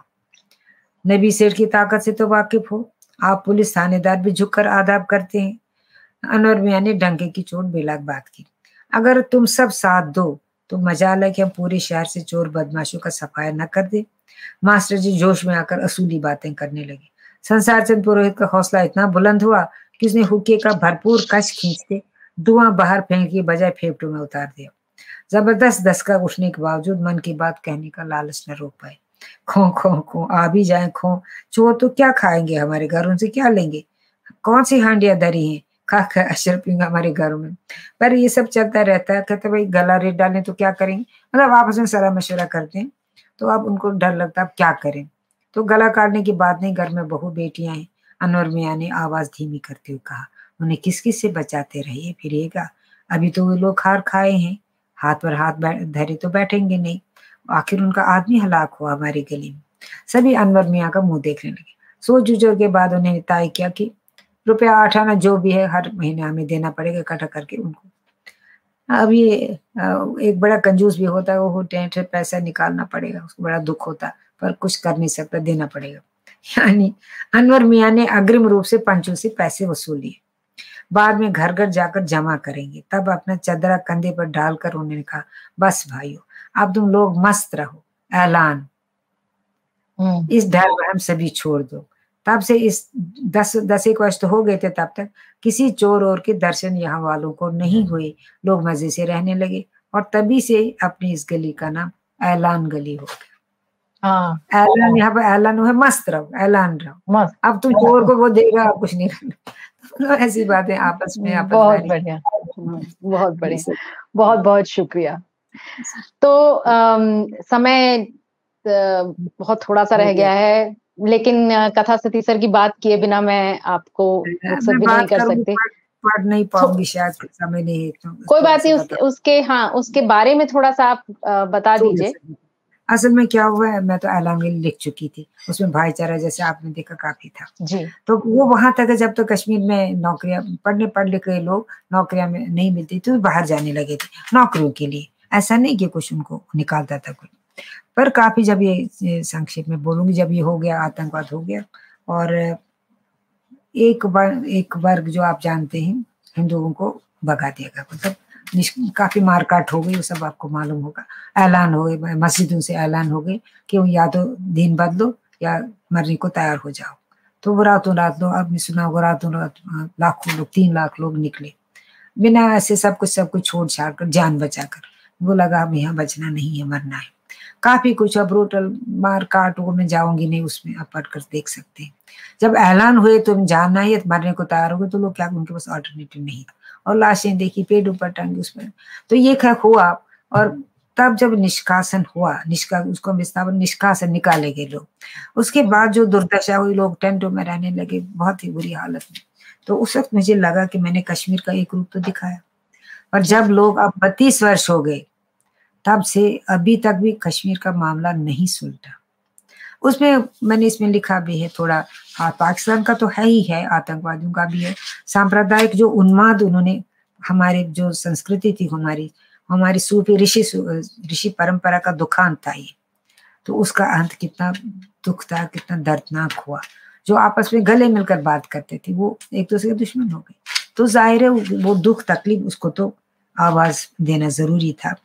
नबी सेठ की ताकत से तो वाकिफ हो। आप पुलिस थानेदार भी झुककर आदाब करते हैं। अनवर मियाँ ने डंके की चोट बेलाग बात की। अगर तुम सब साथ दो तो मज़ा है। कि हम पूरे शहर से चोर बदमाशों का सफाया न कर दे। मास्टर जी जोश में आकर असूली बातें करने लगे। संसार चंद पुरोहित का हौसला इतना बुलंद हुआ कि उसने हुक्के का भरपूर कश खींचते धुआँ बाहर फेंक के बजाय फेफड़ों में उतार दिया। ज़बरदस्त दस्का उठने के बावजूद मन की बात कहने का लालच न रोक पाए। खो खो खो, आ भी जाए खो। चोर तो क्या खाएँगे हमारे घर, उनसे क्या लेंगे? कौन सी हांडिया दरी है? खा खा अशर पींगा हमारे घरों में। पर ये सब चलता रहता है, कहते भाई, गला रेट डालें तो क्या करेंगे? मतलब आपस में सलाह मशवरा करते हैं तो अब उनको डर लगता है क्या करें? तो गला काटने की बात नहीं, घर में बहु बेटियाँ हैं। अनवर मियाँ ने आवाज़ धीमी करते हुए कहा, उन्हें किस किस से बचाते रहिए फिरेगा अभी तो वो लोग हार खाए हैं। हाथ पर हाथ धरे तो बैठेंगे नहीं। आखिर उनका आदमी हलाक हुआ हमारी गली में। सभी अनवर मियाँ का मुँह देखने लगे। सोच जुजर के बाद उन्हें तय किया कि रुपया आठ आना जो भी है, हर महीने हमें देना पड़ेगा इकट्ठा करके उनको। अब ये एक बड़ा कंजूस भी होता है, वो टेंट पैसा निकालना पड़ेगा, उसको बड़ा दुख होता पर कुछ कर नहीं सकता, देना पड़ेगा। यानी अनवर मियाँ ने अग्रिम रूप से पंचों से पैसे वसूल। लिए बाद में घर घर जाकर जमा करेंगे। तब अपना चदरा कंधे पर डालकर उन्होंने कहा बस भाइयों अब तुम लोग मस्त रहो। ऐलान। हम्म। इस डर में हम सभी छोड़ दो। तब से इस दस दस एक वर्ष तो हो गए थे तब तक। किसी चोर और के दर्शन यहाँ वालों को नहीं हुए। लोग मज़े से रहने लगे और तभी से अपनी इस गली का नाम ऐलान गली हो गया। ऐलान यहाँ पर ऐलान है मस्त रहो ऐलान रहो। अब तुम चोर को वो देगा कुछ नहीं तो ऐसी बातें आपस में आपस बहुत बढ़िया। हाँ, बहुत बढ़िया। बहुत बहुत शुक्रिया। तो आम, समय बहुत थोड़ा सा रह गया है लेकिन कथा सती सर की बात किए बिना मैं आपको रुखसत भी नहीं कर सकते। पढ़ नहीं पाऊँगी शायद समय नहीं तो कोई बात नहीं उस, उसके हाँ उसके बारे में थोड़ा सा आप बता दीजिए। असल में क्या हुआ है मैं तो ऐलान लिख चुकी थी। उसमें भाईचारा जैसे आपने देखा काफ़ी था। जी। तो वो वहाँ तक जब तो कश्मीर में नौकरियाँ पढ़ने पढ़ लिखे लोग नौकरियाँ में नहीं मिलती तो बाहर जाने लगे थे नौकरियों के लिए। ऐसा नहीं कि कुछ उनको निकालता था कुछ पर काफ़ी जब ये संक्षेप में बोलूँगी जब ये हो गया आतंकवाद हो गया और एक बार एक वर्ग जो आप जानते हैं हिंदुओं को भगा दिया गया। मतलब काफ़ी मारकाट हो गई, वो सब आपको मालूम होगा। ऐलान हो गए मस्जिदों से ऐलान हो गए कि या तो दिन बदलो या मरने को तैयार हो जाओ। तो वो रातों रात लोग आपने सुना होगा रातों रात लाखों लोग, तीन लाख लोग निकले। बिना ऐसे सब कुछ सब कुछ छोड़ छाड़ कर, जान बचा कर, वो लगा, अब यहाँ बचना नहीं है, मरना है। काफ़ी कुछ, अब रोटल मार काट वो मैं जाऊँगी नहीं, उसमें आप पढ़ कर देख सकते हैं। जब ऐलान हुए तुम जानना ही मरने को तैयार हो गए तो लोग क्या, उनके पास ऑल्टरनेटिव नहीं और लाशें देखी पेड़ ऊपर टंगी उसमें। तो ये क्या हुआ और तब जब निष्कासन हुआ, निष्का, उसको विस्थापन निष्कासन निकाले गए लोग। उसके बाद जो दुर्दशा हुई, लोग टेंटों में रहने लगे, बहुत ही बुरी हालत में। तो उस वक्त मुझे लगा कि मैंने कश्मीर का एक रूप तो दिखाया। और जब लोग अब बत्तीस वर्ष हो गए, तब से अभी तक भी कश्मीर का मामला नहीं सुलझा उसमें मैंने इसमें लिखा भी है थोड़ा हाँ पाकिस्तान का तो है ही है, आतंकवादियों का भी है। सांप्रदायिक जो उन्माद उन्होंने, हमारे जो संस्कृति थी, हमारी हमारी सूफी ऋषि ऋषि परंपरा का दुखांत था ये। तो उसका अंत कितना दुख था, कितना दर्दनाक हुआ। जो आपस में गले मिलकर बात करते थे, वो एक दूसरे के दुश्मन हो गए। तो ज़ाहिर है, वो दुख, तकलीफ़, उसको तो आवाज़ देना ज़रूरी था।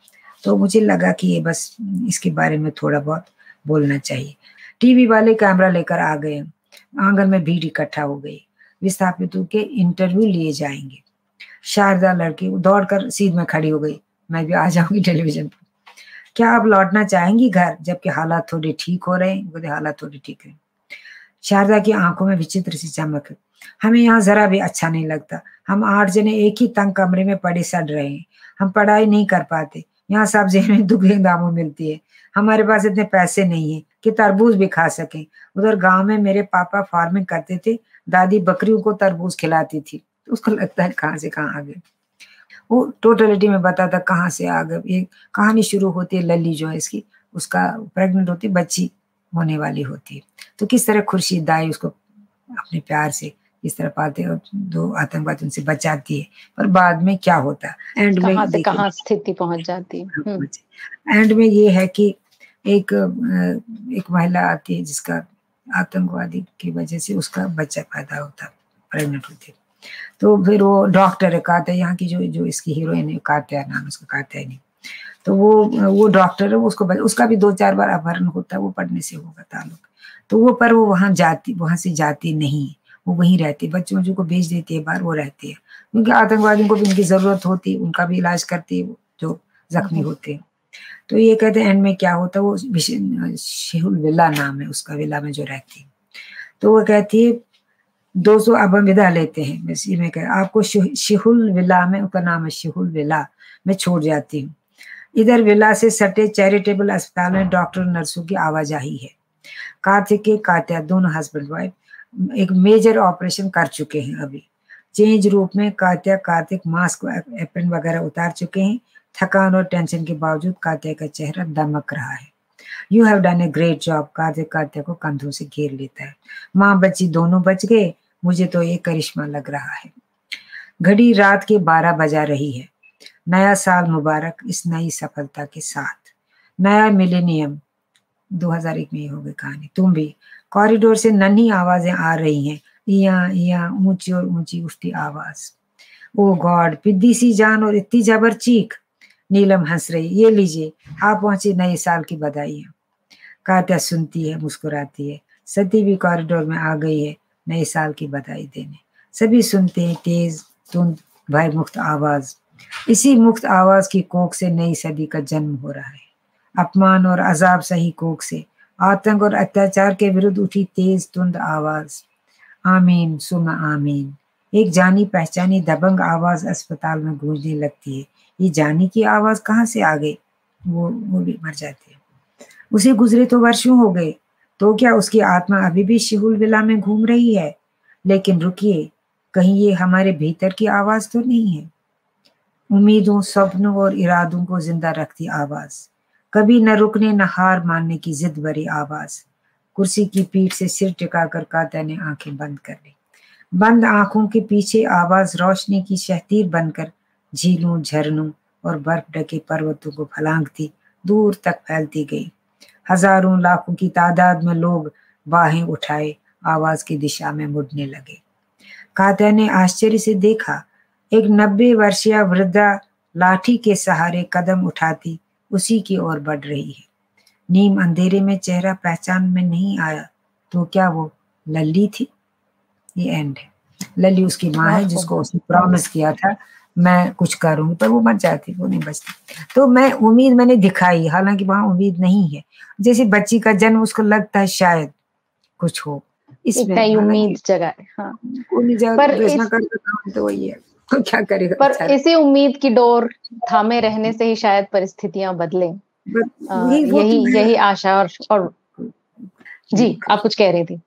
तो मुझे लगा कि ये बस इसके बारे में थोड़ा बहुत बोलना चाहिए। टीवी वाले कैमरा लेकर आ गए। आँगन में भीड़ इकट्ठा हो गई। विस्थापितों के इंटरव्यू लिए जाएँगे। शारदा लड़की दौड़कर सीध में खड़ी हो गई। मैं भी आ जाऊँगी टेलीविज़न पर। क्या आप लौटना चाहेंगी घर? जबकि हालात थोड़े ठीक हो रहे हैं। बोले हालात थोड़े ठीक है। शारदा की आँखों में विचित्र सी चमक। है हमें यहाँ जरा भी अच्छा नहीं लगता। हम आठ जने एक ही तंग कमरे में पड़े सड़ रहे हैं। हम पढ़ाई नहीं कर पाते। यहाँ सब्ज़ी में दुगने दामों मिलती है। हमारे पास इतने पैसे नहीं है। कि तरबूज भी खा सके। उधर गाँव में मेरे पापा फ़ार्मिंग करते थे दादी बकरियों को तरबूज खिलाती थी। तो उसको लगता है कहाँ से कहाँ आ गए। वो टोटलिटी में बताता कहाँ से आ गए। ये कहानी शुरू होती है लल्ली जो है इसकी। उसका प्रेग्नेंट होती बच्ची होने वाली होती है। तो किस तरह खुर्शीद दाई उसको अपने प्यार से इस तरह पाते और दो आतंकवादी उनसे बचाती है। पर बाद में क्या होता? है एंड में कहाँ स्थिति पहुँच जाती है? And hmm. में ये है कि एक एक महिला आती है जिसका आतंकवादी की वजह से उसका बच्चा पैदा होता प्रेगनेंट होती तो फिर वो डॉक्टर है कात्या यहाँ की जो जो इसकी हीरोइन है कात्या नाम उसका कात्या नहीं तो वो वो डॉक्टर है वो उसको उसका भी दो चार बार अपहरण होता है वो पढ़ने से होगा ताल्लुक। तो वो पर वो वहाँ जाती वहाँ से जाती नहीं वो वहीं रहती बच्चों बच्चों को भेज देती है बाहर वो रहती है। क्योंकि आतंकवादियों को भी उनकी ज़रूरत होती है उनका भी इलाज करती है जो जख्मी हम्म। होते हैं। तो ये कहते हैं एंड में क्या होता है, वो शिहुल विला नाम है, उसका विला में जो रहती है। तो वो कहती है दो सौ अब हम विदा लेते हैं। इसी में कह, आपको शिहुल विला में उसका नाम है शिहुल विला मैं छोड़ जाती हूँ। इधर विला से सटे चैरिटेबल अस्पताल में डॉक्टर नर्सों की आवाजाही है। कार्तिक के कात्या, दोनों हस्बैंड वाइफ एक मेजर ऑपरेशन कर चुके हैं अभी। चेंज रूप में कात्या, कार्तिक मास्क एप्रन वगैरह उतार चुके हैं। थकान और टेंशन के बावजूद कात्या का चेहरा दमक रहा है। You have done a great job Kartik Katya को कंधों से घेर लेता है। माँ बच्ची दोनों बच गए, मुझे तो ये करिश्मा लग रहा है। घड़ी रात के बारह बजा रही है। नया साल मुबारक इस नई सफलता के साथ। नया मिलेनियम 2001 में हो गई कहानी। तुम भी कॉरिडोर से नन्ही आवाज़ें आ रही हैं। या या ऊँची और ऊँची उठती आवाज़। ओ गॉड, पिद्दी सी जान और इतनी जबर चीख। नीलम हंस रही, ये लीजिए, आप पहुँचे नए साल की बधाई कात्या सुनती है, मुस्कुराती है, सती भी कॉरिडोर में आ गई है नए साल की बधाई देने। सभी सुनते हैं, तेज तुंद भय मुक्त आवाज़। इसी मुक्त आवाज़ की कोक से नई सदी का जन्म हो रहा है। अपमान और अजाब सही कोक से, आतंक और अत्याचार के विरुद्ध उठी तेज तुंद आवाज़। आमीन, सुम आमीन। एक जानी पहचानी दबंग आवाज़ अस्पताल में गूंजने लगती है। ये जाने की आवाज़ कहाँ से आ गई? वो वो भी मर जाती है। उसे गुजरे तो वर्षों हो गए तो क्या उसकी आत्मा अभी भी शिहुल विला में घूम रही है? लेकिन रुकिए, कहीं ये हमारे भीतर की आवाज़ तो नहीं है। उम्मीदों सपनों और इरादों को ज़िंदा रखती आवाज़। कभी न रुकने, न हार मानने की जिद भरी आवाज़। कुर्सी की पीठ से सिर टिकाकर काता ने आँखें बंद कर ली। बंद आँखों के पीछे आवाज़ रोशनी की शहतीर बनकर झीलों झरनों और बर्फ़ ढके पर्वतों को फलांगती दूर तक फैलती गई। हज़ारों लाखों की तादाद में लोग बाहें उठाए आवाज़ की दिशा में मुड़ने लगे। कात्या ने आश्चर्य से देखा एक नब्बे वर्षीय वृद्धा लाठी के सहारे कदम उठाती उसी की ओर बढ़ रही है। नीम अंधेरे में चेहरा पहचान में नहीं आया तो क्या वो लल्ली थी? ये एंड है। लल्ली उसकी माँ है जिसको उसने प्रॉमिस किया था मैं कुछ करूँ पर वो मर जाती वो नहीं बचती। तो मैं उम्मीद मैंने दिखाई हालाँकि वहाँ उम्मीद नहीं है। जैसे बच्ची का जन्म उसको लगता है शायद कुछ हो। इसमें उम्मीद जगह हाँ। पर इस... तो वही है। तो क्या करेगा पर इसी उम्मीद की डोर थामे रहने से ही शायद परिस्थितियाँ बदले। यही तो यही आशा और और जी। आप कुछ कह रही थी?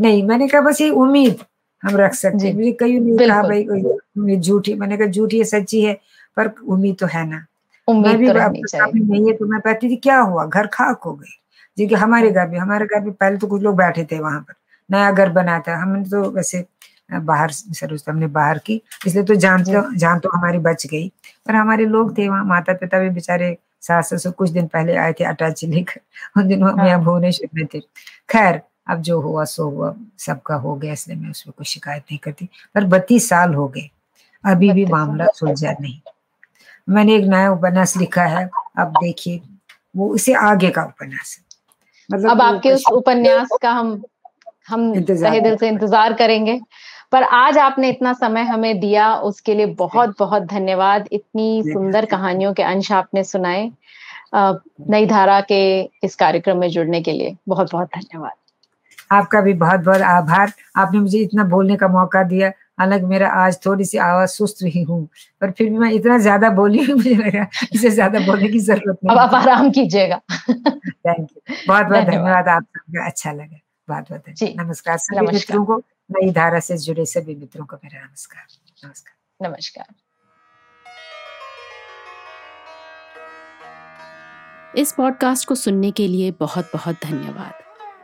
नहीं मैंने कहा बस ये उम्मीद। हम रख सकते हैं। मुझे कई नहीं कहा भाई उम्मीद झूठी मैंने कहा झूठी है सच्ची है पर उम्मीद तो है ना। मैं भी तो नहीं है तो मैं कहती थी क्या हुआ? घर खाक हो गए? जी कि हमारे घर भी हमारे घर भी पहले तो कुछ लोग बैठे थे वहाँ पर। नया घर बना था। हमने तो वैसे बाहर सरोज हमने बाहर की इसलिए तो जान तो जान तो हमारी बच गई। पर हमारे लोग थे वहाँ माता पिता भी बेचारे सास ससुर कुछ दिन पहले आए थे अटैची लेकर। उन दिनों हाँ। भुवनेश्वर में थे। खैर अब जो हुआ सो हुआ सबका हो गया इसलिए मैं उसमें कोई शिकायत नहीं करती। पर बत्तीस साल हो गए अभी भी मामला सुलझा नहीं। मैंने एक नया उपन्यास लिखा है अब देखिए वो इसे आगे का उपन्यास है। मतलब अब आपके उस उपन्यास का हम हम सही दिल से इंतज़ार करेंगे। पर आज आपने इतना समय हमें दिया उसके लिए बहुत बहुत धन्यवाद। इतनी सुंदर कहानियों के अंश आपने सुनाए नई धारा के इस कार्यक्रम में जुड़ने के लिए। बहुत बहुत धन्यवाद। आपका भी बहुत बहुत आभार। आपने मुझे इतना बोलने का मौका दिया। हालाँकि मेरा आज थोड़ी सी आवाज़ सुस्त रही हूँ पर फिर भी मैं इतना ज़्यादा बोली हूँ मुझे लगा इससे ज़्यादा बोलने की ज़रूरत नहीं अब आप आराम कीजिएगा। थैंक यू बहुत बहुत धन्यवाद। आप सबका अच्छा लगा। बहुत बहुत नमस्कार सभी मित्रों को नई धारा से जुड़े सभी मित्रों को मेरा नमस्कार। नमस्कार। नमस्कार। इस पॉडकास्ट को सुनने के लिए बहुत बहुत धन्यवाद।